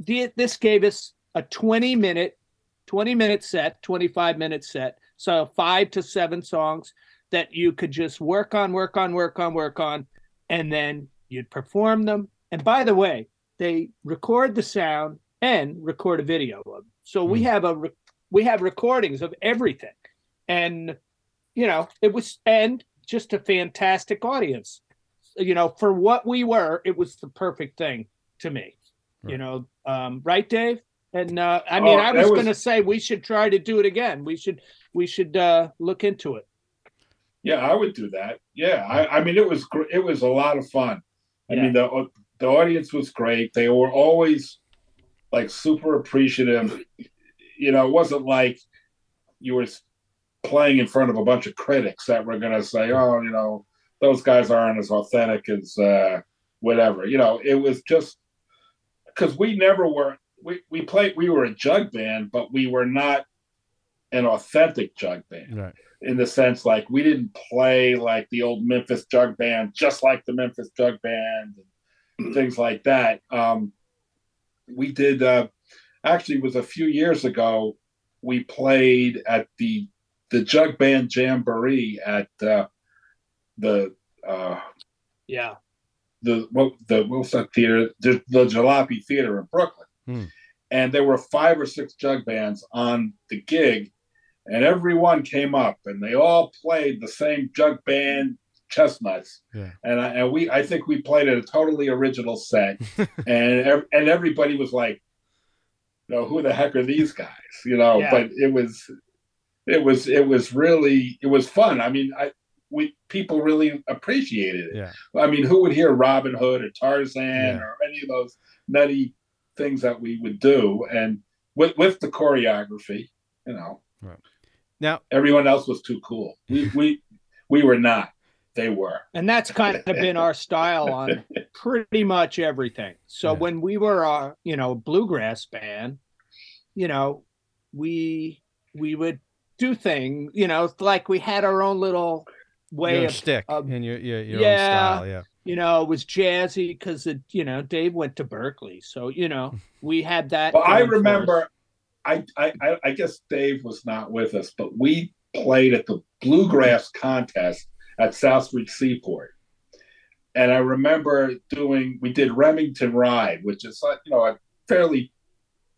the, this gave us a 20 minute 20 minute set 25 minute set. So five to seven songs that you could just work on work on work on work on and then you'd perform them. And by the way they record the sound and record a video of them so we Hmm. have a we have recordings of everything. And you know it was and just a fantastic audience you know for what we were it was the perfect thing to me you know um right dave and uh i mean Oh, i was, was- gonna say we should try to do it again we should we should uh look into it Yeah, I would do that. Yeah, I, I mean, it was gr- it was a lot of fun. I Yeah. mean, the the audience was great. They were always like super appreciative. You know, it wasn't like you were playing in front of a bunch of critics that were going to say, "Oh, you know, those guys aren't as authentic as uh, whatever." You know, it was just because we never were. We we played. We were a jug band, but we were not an authentic jug band right? in the sense like we didn't play like the old Memphis Jug Band, just like the Memphis Jug Band, and things like that. Um, we did uh, actually it was a few years ago. We played at the the Jug Band Jamboree at uh, the uh, yeah the what the what was that theater the, the Jalopy Theater in Brooklyn, Hmm. and there were five or six jug bands on the gig, and everyone came up and they all played the same jug band chestnuts, Yeah. and I, and we I think we played a totally original set, and ev- and everybody was like, you know, who the heck are these guys, you know? Yeah. But it was, it was it was really it was fun. I mean, I we people really appreciated it. Yeah. I mean, who would hear Robin Hood or Tarzan Yeah. or any of those nutty things that we would do? And with with the choreography, you know, Right. Now, everyone else was too cool. We we we were not. They were. and that's kind of been our style on pretty much everything so Yeah. when we were a you know bluegrass band you know we we would do things you know like we had our own little way your of stick of- and your your, your Yeah. own style. Yeah. you know, it was jazzy because it, you know, Dave went to Berklee, so you know, we had that. Well, I going for us. remember. I, I I- I guess Dave was not with us, but we played at the bluegrass contest at South Street Seaport, and I remember doing. We did Remington Ride, which is like you know a fairly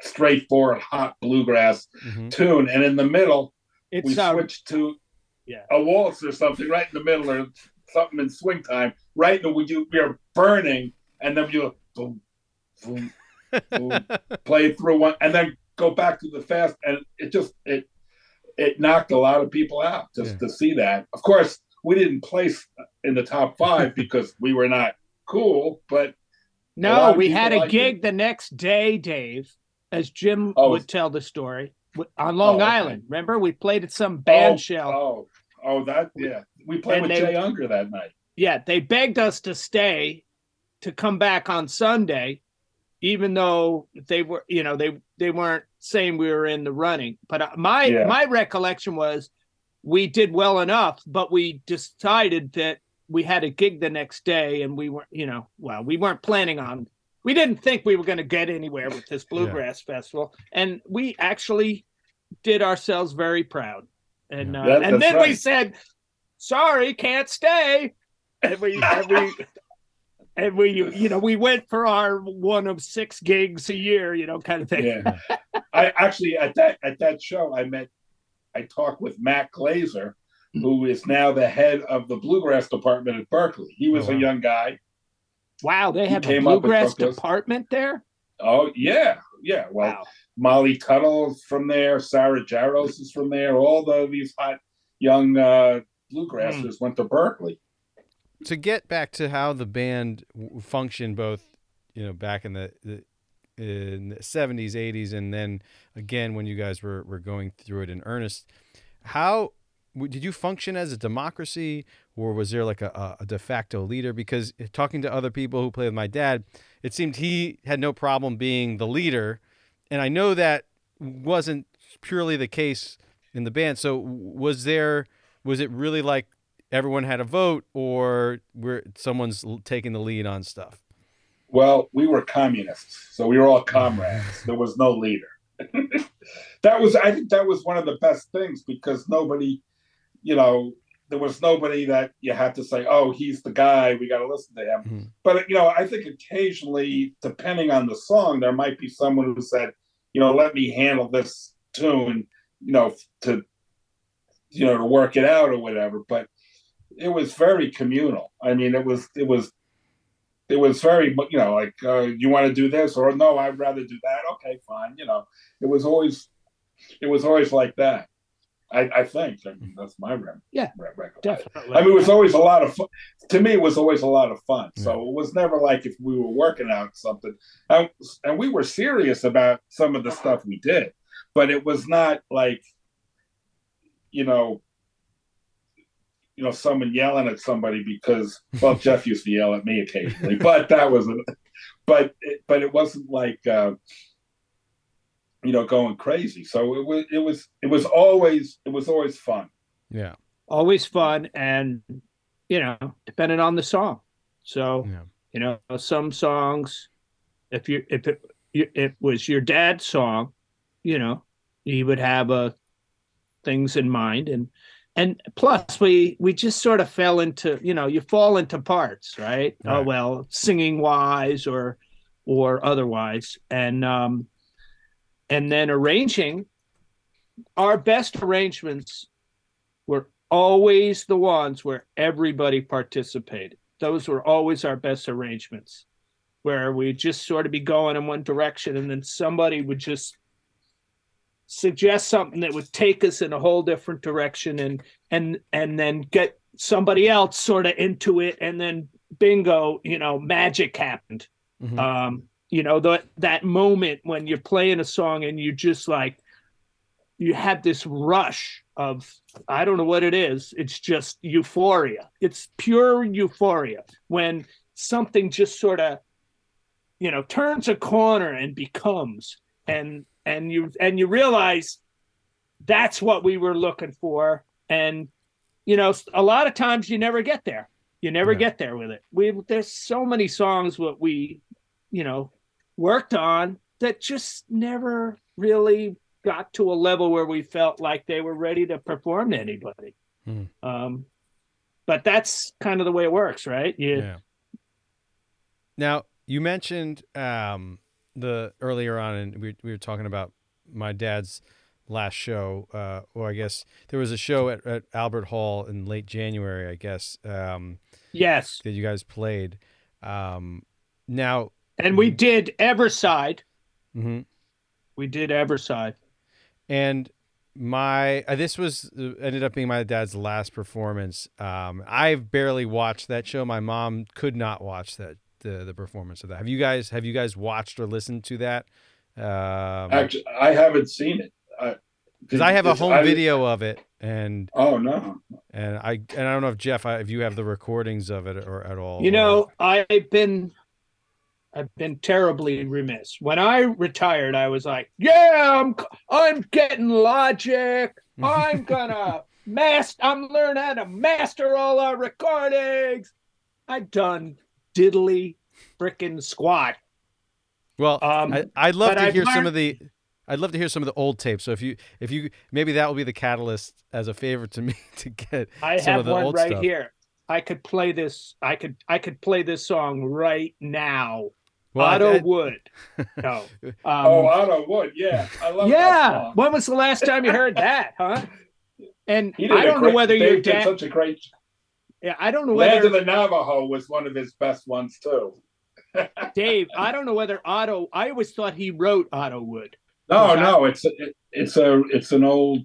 straightforward hot bluegrass Mhm. tune, and in the middle we it's uh, switched to yeah. a waltz or something right in the middle, or something in swing time. Right, and we do we are burning, and then you boom, boom, boom, play through one, and then go back to the fast, and it just it it knocked a lot of people out just Yeah. to see that. Of course, we didn't place in the top five because we were not cool, but no, we had a gig it. the next day, Dave, as Jim Oh. would tell the story w- on Long Oh. Island. Remember, we played at some band oh, shell. Oh, oh, that yeah, we played And with they- Jay Ungar that night. yeah, they begged us to stay to come back on Sunday, even though they were, you know, they they weren't saying we were in the running. But uh, my Yeah. my recollection was we did well enough, but we decided that we had a gig the next day, and we weren't, you know, well, we weren't planning on. We didn't think we were going to get anywhere with this bluegrass festival, and we actually did ourselves very proud. And uh, That- and that's then we said, "Sorry, can't stay." And we and we and we you know we went for our one of six gigs a year, you know, kind of thing. Yeah. I actually at that at that show I met I talked with Matt Glaser, who is now the head of the bluegrass department at Berklee. He was Oh, wow. a young guy. Wow, they He have a came up with bluegrass department there. Oh yeah, yeah. Well, Wow. Molly Tuttle's from there. Sarah Jarosz is from there. All the these hot young uh, bluegrassers Hmm. went to Berklee. to get back to how the band functioned both you know back in the, the in the 70s 80s and then again when you guys were, were going through it in earnest how did you function as a democracy or was there like a, a de facto leader because talking to other people who play with my dad it seemed he had no problem being the leader and i know that wasn't purely the case in the band so was there was it really like everyone had a vote or were someone's taking the lead on stuff Well, we were communists, so we were all comrades. There was no leader. that was, I think, that was one of the best things because nobody, you know, there was nobody that you had to say, "Oh, he's the guy. We got to listen to him." Mhm. But you know, I think occasionally, depending on the song, there might be someone who said, "You know, let me handle this tune," you know, to you know to work it out or whatever. But it was very communal. I mean, it was it was it was very you know like uh, you want to do this or no, I'd rather do that. Okay, fine. You know, it was always it was always like that. I, I think I mean, that's my rem- Yeah. Definitely. I mean, it was always a lot of fun. To me, it was always a lot of fun. So it was never like if we were working out something, and, and we were serious about some of the stuff we did, but it was not like, you know, you know, someone yelling at somebody because well, Jeff used to yell at me occasionally, but that was, but it, but it wasn't like. Uh, you know, going crazy. So it was, it was, it was always, it was always fun. yeah. Always fun and you know depending on the song. So yeah. you know some songs if you if it it was your dad's song you know he would have uh things in mind and and plus we we just sort of fell into you know you fall into parts right, oh well singing wise or or otherwise. And um and then arranging our best arrangements were always the ones where everybody participated those were always our best arrangements where we just sort of be going in one direction and then somebody would just suggest something that would take us in a whole different direction and and and then get somebody else sort of into it and then bingo you know magic happened Mhm. um you know that that moment when you're playing a song and you just like you have this rush of i don't know what it is it's just euphoria. It's pure euphoria when something just sort of you know turns a corner and becomes and and you and you realize that's what we were looking for. And you know a lot of times you never get there. You never Yeah. get there with it. We there's so many songs what we you know worked on that just never really got to a level where we felt like they were ready to perform to anybody Hmm. um but that's kind of the way it works right you, Yeah. Now you mentioned um, the earlier on, and we we were talking about my dad's last show, uh, or I guess there was a show at, at Albert Hall in late January, I guess, um, yes that you guys played. Um, now, and we did Everside. mhm. We did Everside. and my uh, this was uh, ended up being my dad's last performance. Um, I've barely watched that show. My mom could not watch that the the performance of that. Have you guys have you guys watched or listened to that? Um, Actually, I haven't seen it. because I have a home I- video of it. and Oh no. and I and I don't know if Jeff, I- if you have the recordings of it or at all. You know, I've been I've been terribly remiss. When I retired, I was like, "Yeah, I'm I'm getting Logic. I'm gonna master. I'm learning how to master all our recordings." I've done diddly frickin' squat. well, Um, I, I'd love to I've hear some of the. I'd love to hear some of the old tapes. So if you if you maybe that will be the catalyst as a favor to me to get I some have of the one old right stuff. here. I could play this. I could I could play this song right now. Well, Otto I- Wood. No. Um, oh, Otto Wood. Yeah, I love that yeah. song. When was the last time you heard that, huh? And He did don't know great- whether Dave your did dad. such a great. Yeah, I don't know Land of whether the Navajo was one of his best ones too. Dave. I don't know whether Otto. I always thought he wrote Otto Wood. No, Was that- no, it's it, it's a it's an old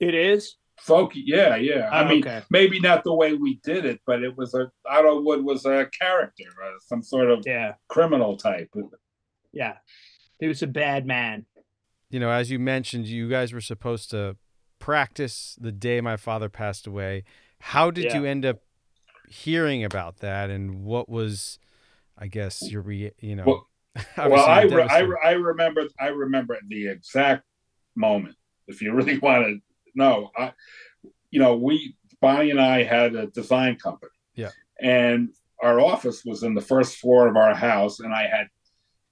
It is. Folky. Yeah, yeah. I Oh, mean, okay. maybe not the way we did it, but it was a Otto Wood was a character, uh, some sort of Yeah. criminal type. Yeah. He was a bad man. you know, as you mentioned, you guys were supposed to practice the day my father passed away. How did Yeah. you end up hearing about that, and what was, I guess, your re- you know? Well- well, I, re- I re- I remember I remember the exact moment. If you really want to know, I, you know, we Bonnie and I had a design company. Yeah. And our office was in the first floor of our house, and I had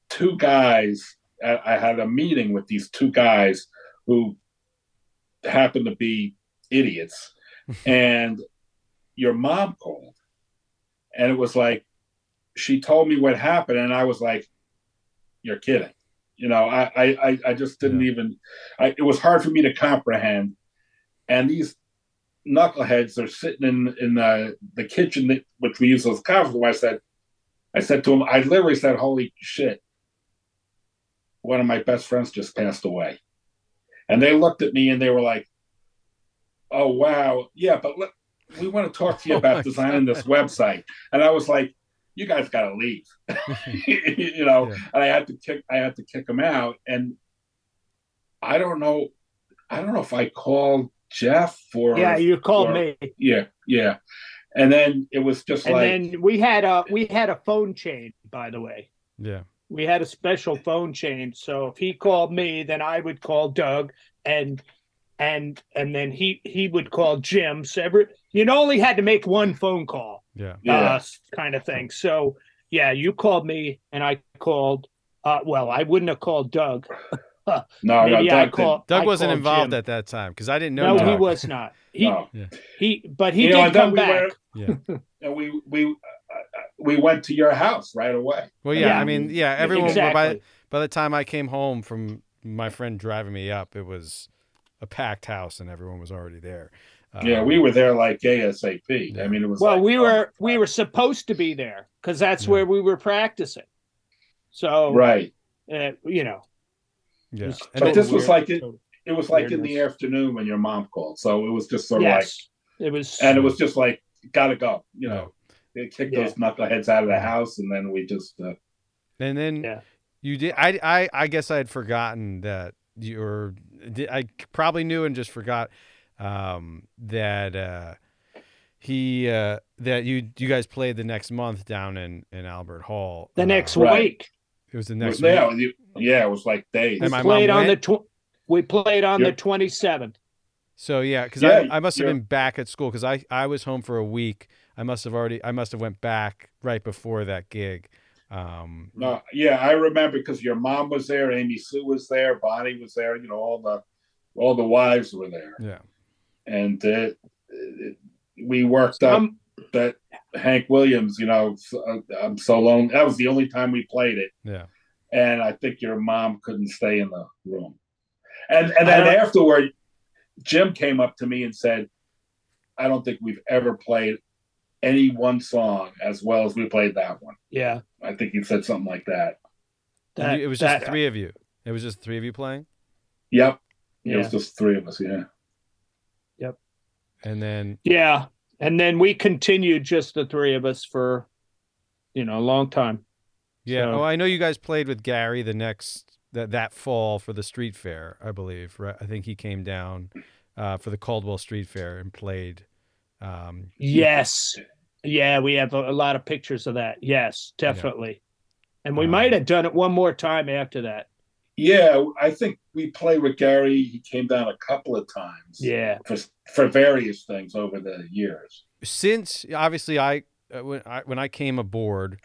two guys. I had a meeting with these two guys who happened to be idiots, and your mom called, and it was like she told me what happened, and I was like, "You're kidding." You know, I I I- I just didn't even. I, it was hard for me to comprehend, and these knuckleheads are sitting in in the the kitchen that, which we use as a conference room. I said, I said to him, I literally said, "Holy shit!" One of my best friends just passed away, and they looked at me and they were like, "Oh wow, yeah, but let, we want to talk to you Oh about designing this website." And I was like, "You guys got to leave," you know. Yeah. And I had to kick, I had to kick them out, and I don't know, I don't know if I called Jeff or Yeah, you called or- me. yeah, yeah. And then it was just And like, then we had a we had a phone chain, by the way. yeah. we had a special phone chain. So if he called me, then I would call Doug, and and and then he he would call Jim. So every, you know, only had to make one phone call, Yeah. yeah, uh, kind of thing. So yeah, you called me, and I called. Uh, well, I wouldn't have called Doug. No, no, Maybe I Doug called. Doug I wasn't involved Jim. at that time because I didn't know. No, Doug. he was not. He no. he, but he You did and then come we back. were- Yeah. and we we uh, uh, we went to your house right away. Well, yeah. Yeah. I mean, yeah. Everyone. By exactly. by the time I came home from my friend driving me up, it was a packed house and everyone was already there. yeah, Um, we were there like ASAP. Yeah. I mean, it was Well, like, we oh, were we were supposed to be there because that's Yeah. where we were practicing. So right. uh, you know, Yeah. It's But then- this was weird. like it- It was like in the afternoon when your mom called, so it was just sort of yes, it was. and it was just like, gotta go. You Yeah. know, they kicked Yeah. those knuckleheads out of the house, and then we just. Uh, And then Yeah. you did. I, I I guess I had forgotten that you were. I probably knew and just forgot um, that uh, he uh, that you you guys played the next month down in in Albert Hall. the Uh, next Right. week. It was the next. yeah, week. yeah, it was like days. And We my played mom on the went? tw- we played on Yep. the twenty seventh. So yeah, because Yeah, I, I must have yeah. been back at school because I, I was home for a week. I must have already I must have went back right before that gig. Um, No, yeah, I remember because your mom was there, Amy Sue was there, Bonnie was there. You know, all the all the wives were there, yeah, and uh, we worked up Um, that Hank Williams. You know, so- uh, I'm so lonely. That was the only time we played it, yeah, and I think your mom couldn't stay in the room. And and then afterward, Jim came up to me and said, "I don't think we've ever played any one song as well as we played that one." yeah, I think he said something like that. That, you- it was just that- three of you. It was just three of you playing, Yep, it Yeah. was just three of us. Yeah. Yep. And then Yeah, and then we continued just the three of us for, you know, a long time. yeah. So- oh, I know you guys played with Gary the next that that fall for the street fair, I believe. Right? I think he came down. uh, for the Caldwell Street Fair and played. Um, Yes. Yeah, we have a, a lot of pictures of that. Yes, definitely. And we Um, might have done it one more time after that. Yeah, I think we play with Gary. He came down a couple of times. Yeah. For for various things over the years. since obviously I uh, when I when I came aboard,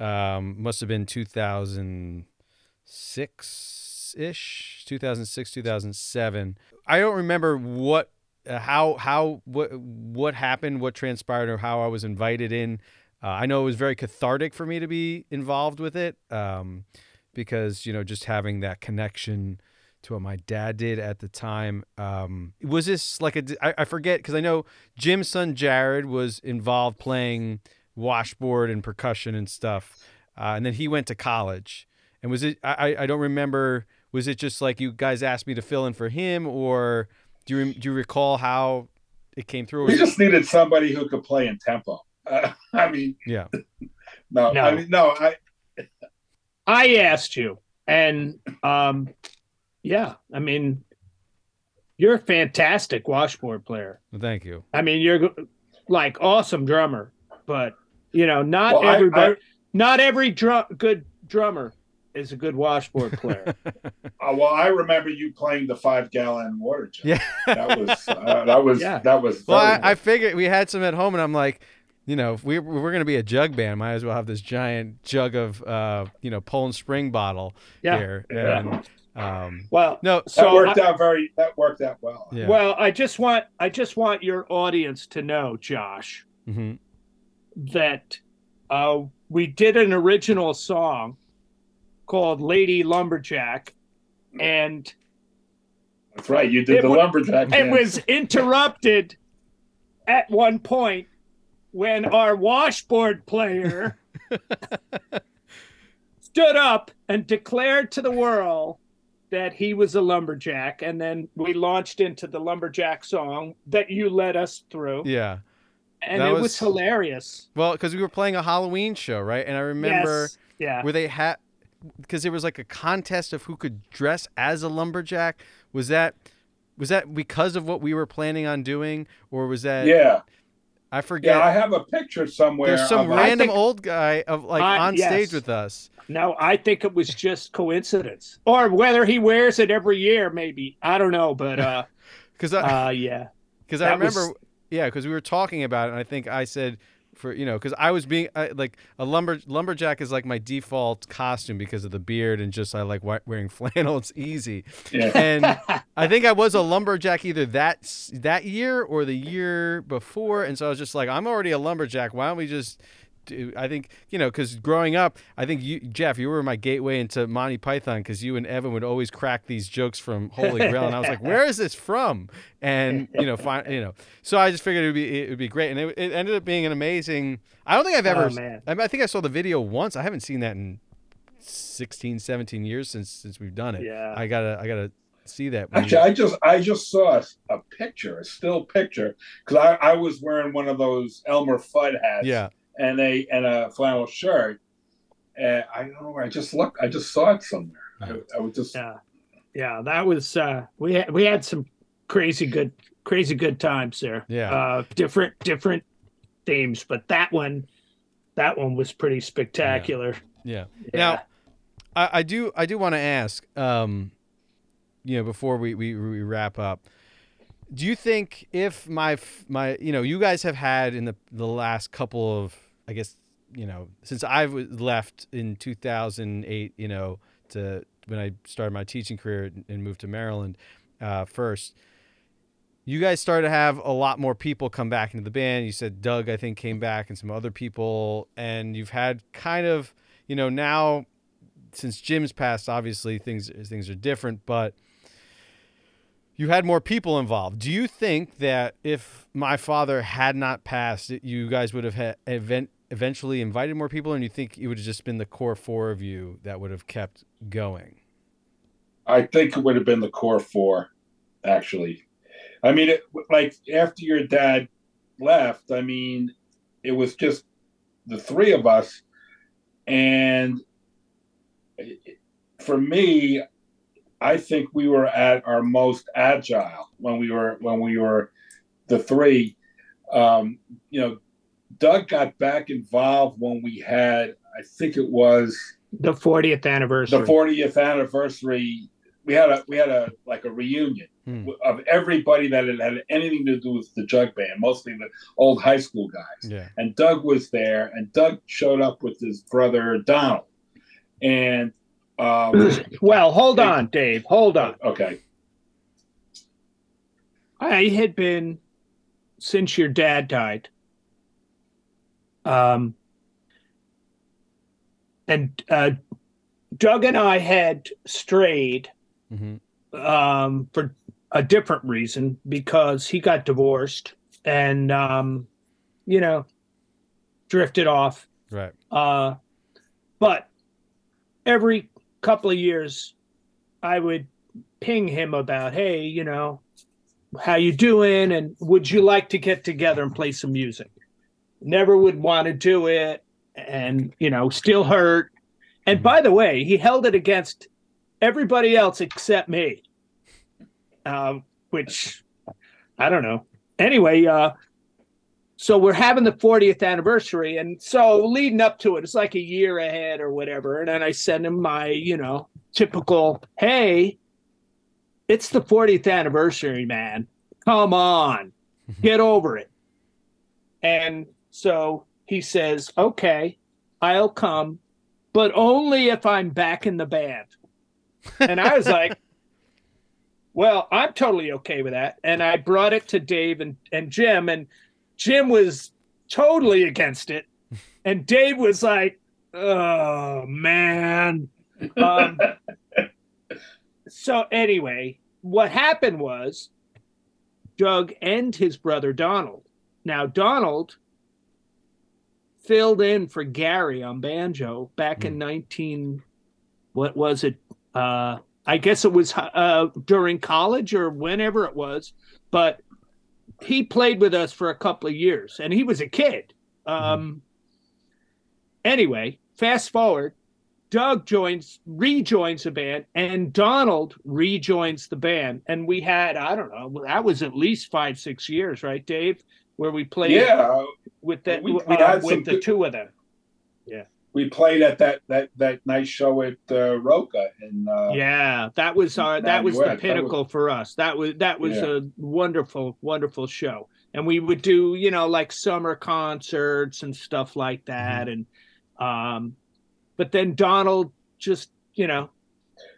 um, must have been two thousand six ish, two thousand six, two thousand seven. I don't remember what, uh, how, how, what, what happened, what transpired, or how I was invited in. Uh, I know it was very cathartic for me to be involved with it, um, because you know just having that connection to what my dad did at the time. Um, was this like a? I, I forget because I know Jim's son Jared was involved playing washboard and percussion and stuff, uh, and then he went to college. And was it? I I- I don't remember. Was it just like you guys asked me to fill in for him, or do you do you recall how it came through? We was it- just needed somebody who could play in tempo. Uh, I mean, yeah, no, No. I mean, no, I I asked you, and um, yeah, I mean, you're a fantastic washboard player. thank you. I mean, you're like awesome drummer, but you know, not Well, I- everybody, not every drum good drummer is a good washboard player. Uh, well, I remember you playing the five gallon water jug. Yeah. that was uh, that was Yeah. that was. Well, I, I figured we had some at home, and I'm like, you know, if we we're gonna be a jug band, might as well have this giant jug of uh, you know, Poland Spring bottle Yeah. here. Yeah. And um, Well, no, so that worked I- out very. That worked out well. yeah. well, I just want I just want your audience to know, Josh, hmm that uh, we did an original song called "Lady Lumberjack," and That's right. You did the wa- lumberjack. it dance. was interrupted at one point when our washboard player stood up and declared to the world that he was a lumberjack and then we launched into the lumberjack song that you led us through yeah. and that it was, was- hilarious Well, because we were playing a Halloween show, right? And I remember yes. yeah where they had because there was like a contest of who could dress as a lumberjack. Was that was that because of what we were planning on doing, or was that? yeah, I forget. yeah. I have a picture somewhere. There's some of- random think- old guy of like I- on yes. stage with us. no i think it was just coincidence or whether he wears it every year maybe i don't know but uh Because I uh yeah because I that was- remember yeah because we were talking about it and I think I said for you know because I was being I, like a lumber lumberjack is like my default costume because of the beard and just I like wearing flannel. It's easy. Yeah. And I think I was a lumberjack either that that year or the year before, and so I was just like, I'm already a lumberjack. Why don't we just? Do, I think you know because growing up, I think you, Jeff, you were my gateway into Monty Python because you and Evan would always crack these jokes from Holy Grail, and I was like, where is this from? And you know, find you know, so I just figured it would be it would be great, and it, it ended up being an amazing. I don't think I've ever. Oh, man. I, mean, I think I saw the video once. I haven't seen that in 16, 17 years since since we've done it. Yeah. I gotta I gotta see that. Actually, you- I just I just saw a, a picture, a still picture, because I, I was wearing one of those Elmer Fudd hats, yeah, and a and a flannel shirt. And I don't know I just looked. I just saw it somewhere. I, I was just Yeah, yeah, that was uh, we had we had some crazy good crazy good times there. Yeah. uh, different different themes, but that one that one was pretty spectacular. yeah. Yeah. Now, I, I do I do want to ask, um, you know, before we, we we wrap up, do you think if my my you know you guys have had in the the last couple of I guess you know since I've left in 2008, you know, to when I started my teaching career and moved to Maryland uh, first. You guys started to have a lot more people come back into the band. You said Doug, I think, came back, and some other people, and you've had kind of, you know, now since Jim's passed, obviously things things are different, but you had more people involved. Do you think that if my father had not passed, you guys would have had event eventually invited more people, and you think it would have just been the core four of you that would have kept going? I think it would have been the core four, actually. I mean, it, like after your dad left, I mean, it was just the three of us, and eh, for me, I think we were at our most agile when we were when we were the three. Um, you know, Doug got back involved when we had, I think it was the 40th anniversary. the 40th anniversary. We had a we had a like a reunion Hmm. of everybody that had had anything to do with the Jug Band, mostly the old high school guys. Yeah. And Doug was there, and Doug showed up with his brother Donald, and um, well, hold on, Dave. Hold on. okay, I had been since your dad died. Um, and uh, Doug and I had strayed hmm um, for a different reason because he got divorced and, um, you know, drifted off. Right. Uh, but every couple of years, I would ping him about, hey, you know, how you doing, and would you like to get together and play some music? Never would want to do it, and you know, still hurt. And by the way, he held it against everybody else except me, um, which I don't know. Anyway, uh, so we're having the 40th anniversary, and so leading up to it, it's like a year ahead or whatever. And then I send him my, you know, typical, hey, it's the 40th anniversary, man. Come on, get over it. And so he says, okay, I'll come, but only if I'm back in the band. And I was like, well, I'm totally okay with that. And I brought it to Dave and, and Jim, and Jim was totally against it. And Dave was like, oh, man. Um, so, anyway, what happened was Doug and his brother Donald. Now, Donald filled in for Gary on banjo back in 19, what was it? Uh, I guess it was uh, during college or whenever it was, but he played with us for a couple of years and he was a kid. Um, Anyway, fast forward, Doug joins, rejoins the band, and Donald rejoins the band. And we had, I don't know, that was at least five, six years, right, Dave? Where we played yeah, with that We- uh, with the two of them. We played at that that that nice show at uh, Roca, and uh, yeah, that was our that was the pinnacle for us. That was that was Yeah. a wonderful, wonderful show. And we would do, you know, like summer concerts and stuff like that. And um but then Donald just, you know,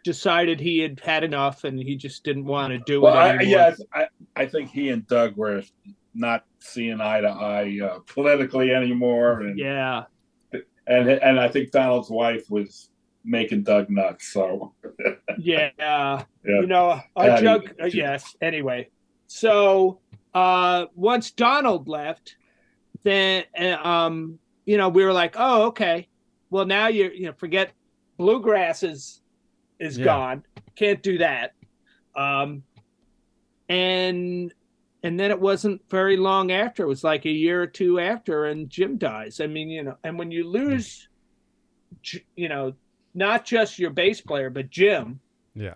decided he had had enough and he just didn't want to do well, it I, anymore. yeah, I I think he and Doug were not seeing eye to eye uh, politically anymore, and yeah. And and I think Donald's wife was making Doug nuts. So Yeah. Yeah. You know, a Patty. jug. uh, yes. Anyway, so uh, once Donald left, then uh, um, you know, we were like, oh, okay. Well, now you're, you know, forget bluegrass is is Yeah. gone. Can't do that. Um, and and then it wasn't very long after. It was like a year or two after, and Jim dies. I mean, you know, and when you lose, you know, not just your bass player, but Jim Yeah.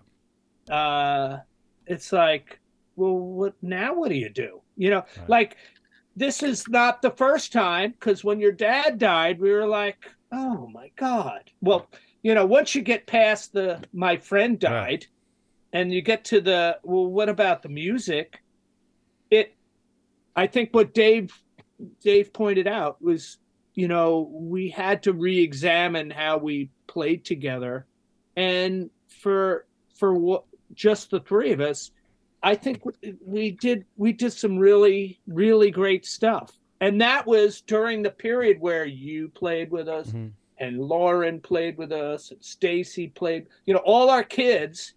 uh it's like well what now what do you do you know Right. like this is not the first time because when your dad died we were like oh my god well you know once you get past the my friend died Right. and you get to the well what about the music i think what dave dave pointed out was you know we had to re-examine how we played together. And for for what just the three of us i think we- did we did some really really great stuff. And that was during the period where you played with us Mhm. and lauren played with us and stacy played you know all our kids.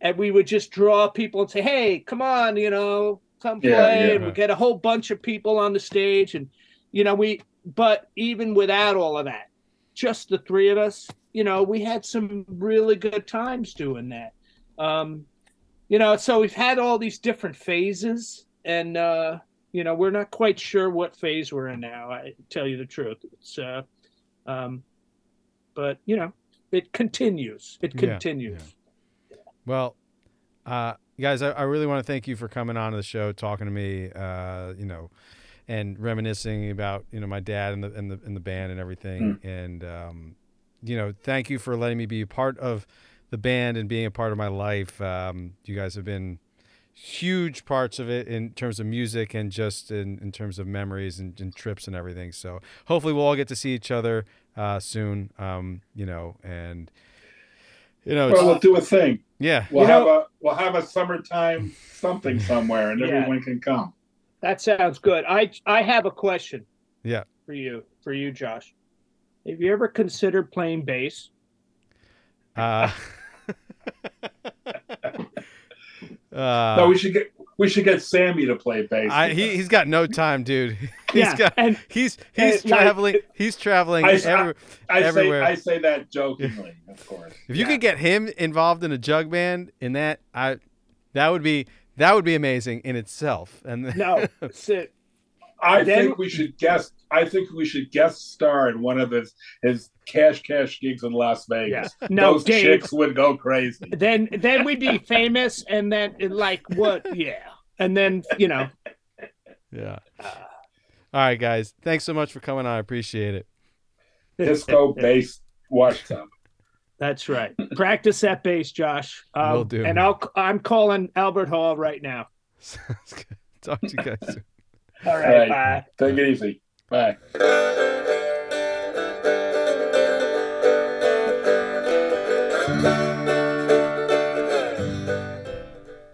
And we would just draw people and say hey come on you know come play Yeah, yeah. and we get a whole bunch of people on the stage and you know we but even without all of that just the three of us you know we had some really good times doing that. Um you know so we've had all these different phases and uh you know we're not quite sure what phase we're in now i tell you the truth. It's uh um but you know it continues. It Yeah, continues. Well, uh, guys, I, I really want to thank you for coming on to the show, talking to me, uh, you know, and reminiscing about you know my dad and the and the and the band and everything. And um, you know, thank you for letting me be a part of the band and being a part of my life. Um, you guys have been huge parts of it in terms of music and just in, in terms of memories and, and trips and everything. So hopefully we'll all get to see each other uh, soon. Um, you know, and you know, Well, we'll do a thing. yeah. We'll You have know- a we'll have a summertime something somewhere, and Yeah. everyone can come. That sounds good. I I have a question. Yeah. For you, for you, Josh. Have you ever considered playing bass? Uh, uh, no, we should get we should get Sammy to play bass. I, he, he's got no time, dude. He's yeah, got and he's he's and, like, traveling. He's traveling. I- every- I say everywhere. I say that jokingly, of course. if you Yeah. could get him involved in a jug band, in that, I that would be that would be amazing in itself. And no, sit. I then- think we should guest. I think we should guest star in one of his his cash cash gigs in Las Yeah. Vegas. No, Those Dave. chicks would go crazy. Then then we'd be famous, and then like what? Yeah, and then you know. yeah. All right, guys. Thanks so much for coming on. I appreciate it. Disco bass washed up. That's right. Practice that bass, Josh. Um, Will do. And I'll I'm calling Albert Hall right now. Sounds good. Talk to you guys soon. All All right. right. Bye. Take it easy. Bye.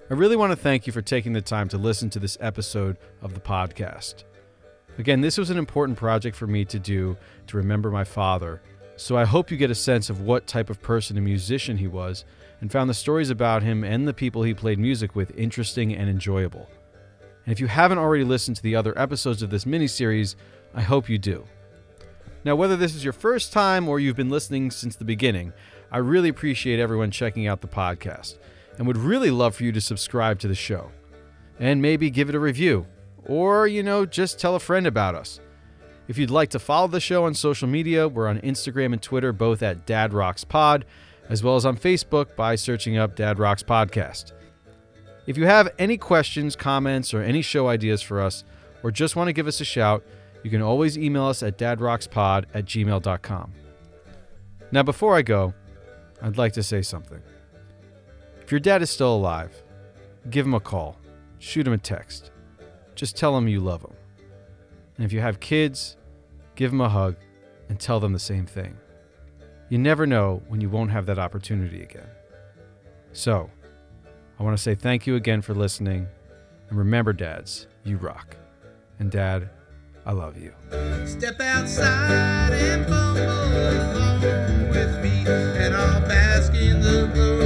I really want to thank you for taking the time to listen to this episode of the podcast. Again, this was an important project for me to do to remember my father, so I hope you get a sense of what type of person and musician he was and found the stories about him and the people he played music with interesting and enjoyable. And if you haven't already listened to the other episodes of this miniseries, I hope you do. Now, whether this is your first time or you've been listening since the beginning, I really appreciate everyone checking out the podcast and would really love for you to subscribe to the show and maybe give it a review or, you know, just tell a friend about us. If you'd like to follow the show on social media, we're on Instagram and Twitter both at Dad Rocks Pod, as well as on Facebook by searching up Dad Rocks Podcast. If you have any questions, comments, or any show ideas for us, or just want to give us a shout, you can always email us at dadrockspod at gmail.com. Now, before I go, I'd like to say something. If your dad is still alive, give him a call, shoot him a text. Just tell him you love him. And if you have kids, give them a hug and tell them the same thing. You never know when you won't have that opportunity again. So, I want to say thank you again for listening. And remember, dads, you rock. And dad, I love you. Step outside and along with me, and I'll bask in the glow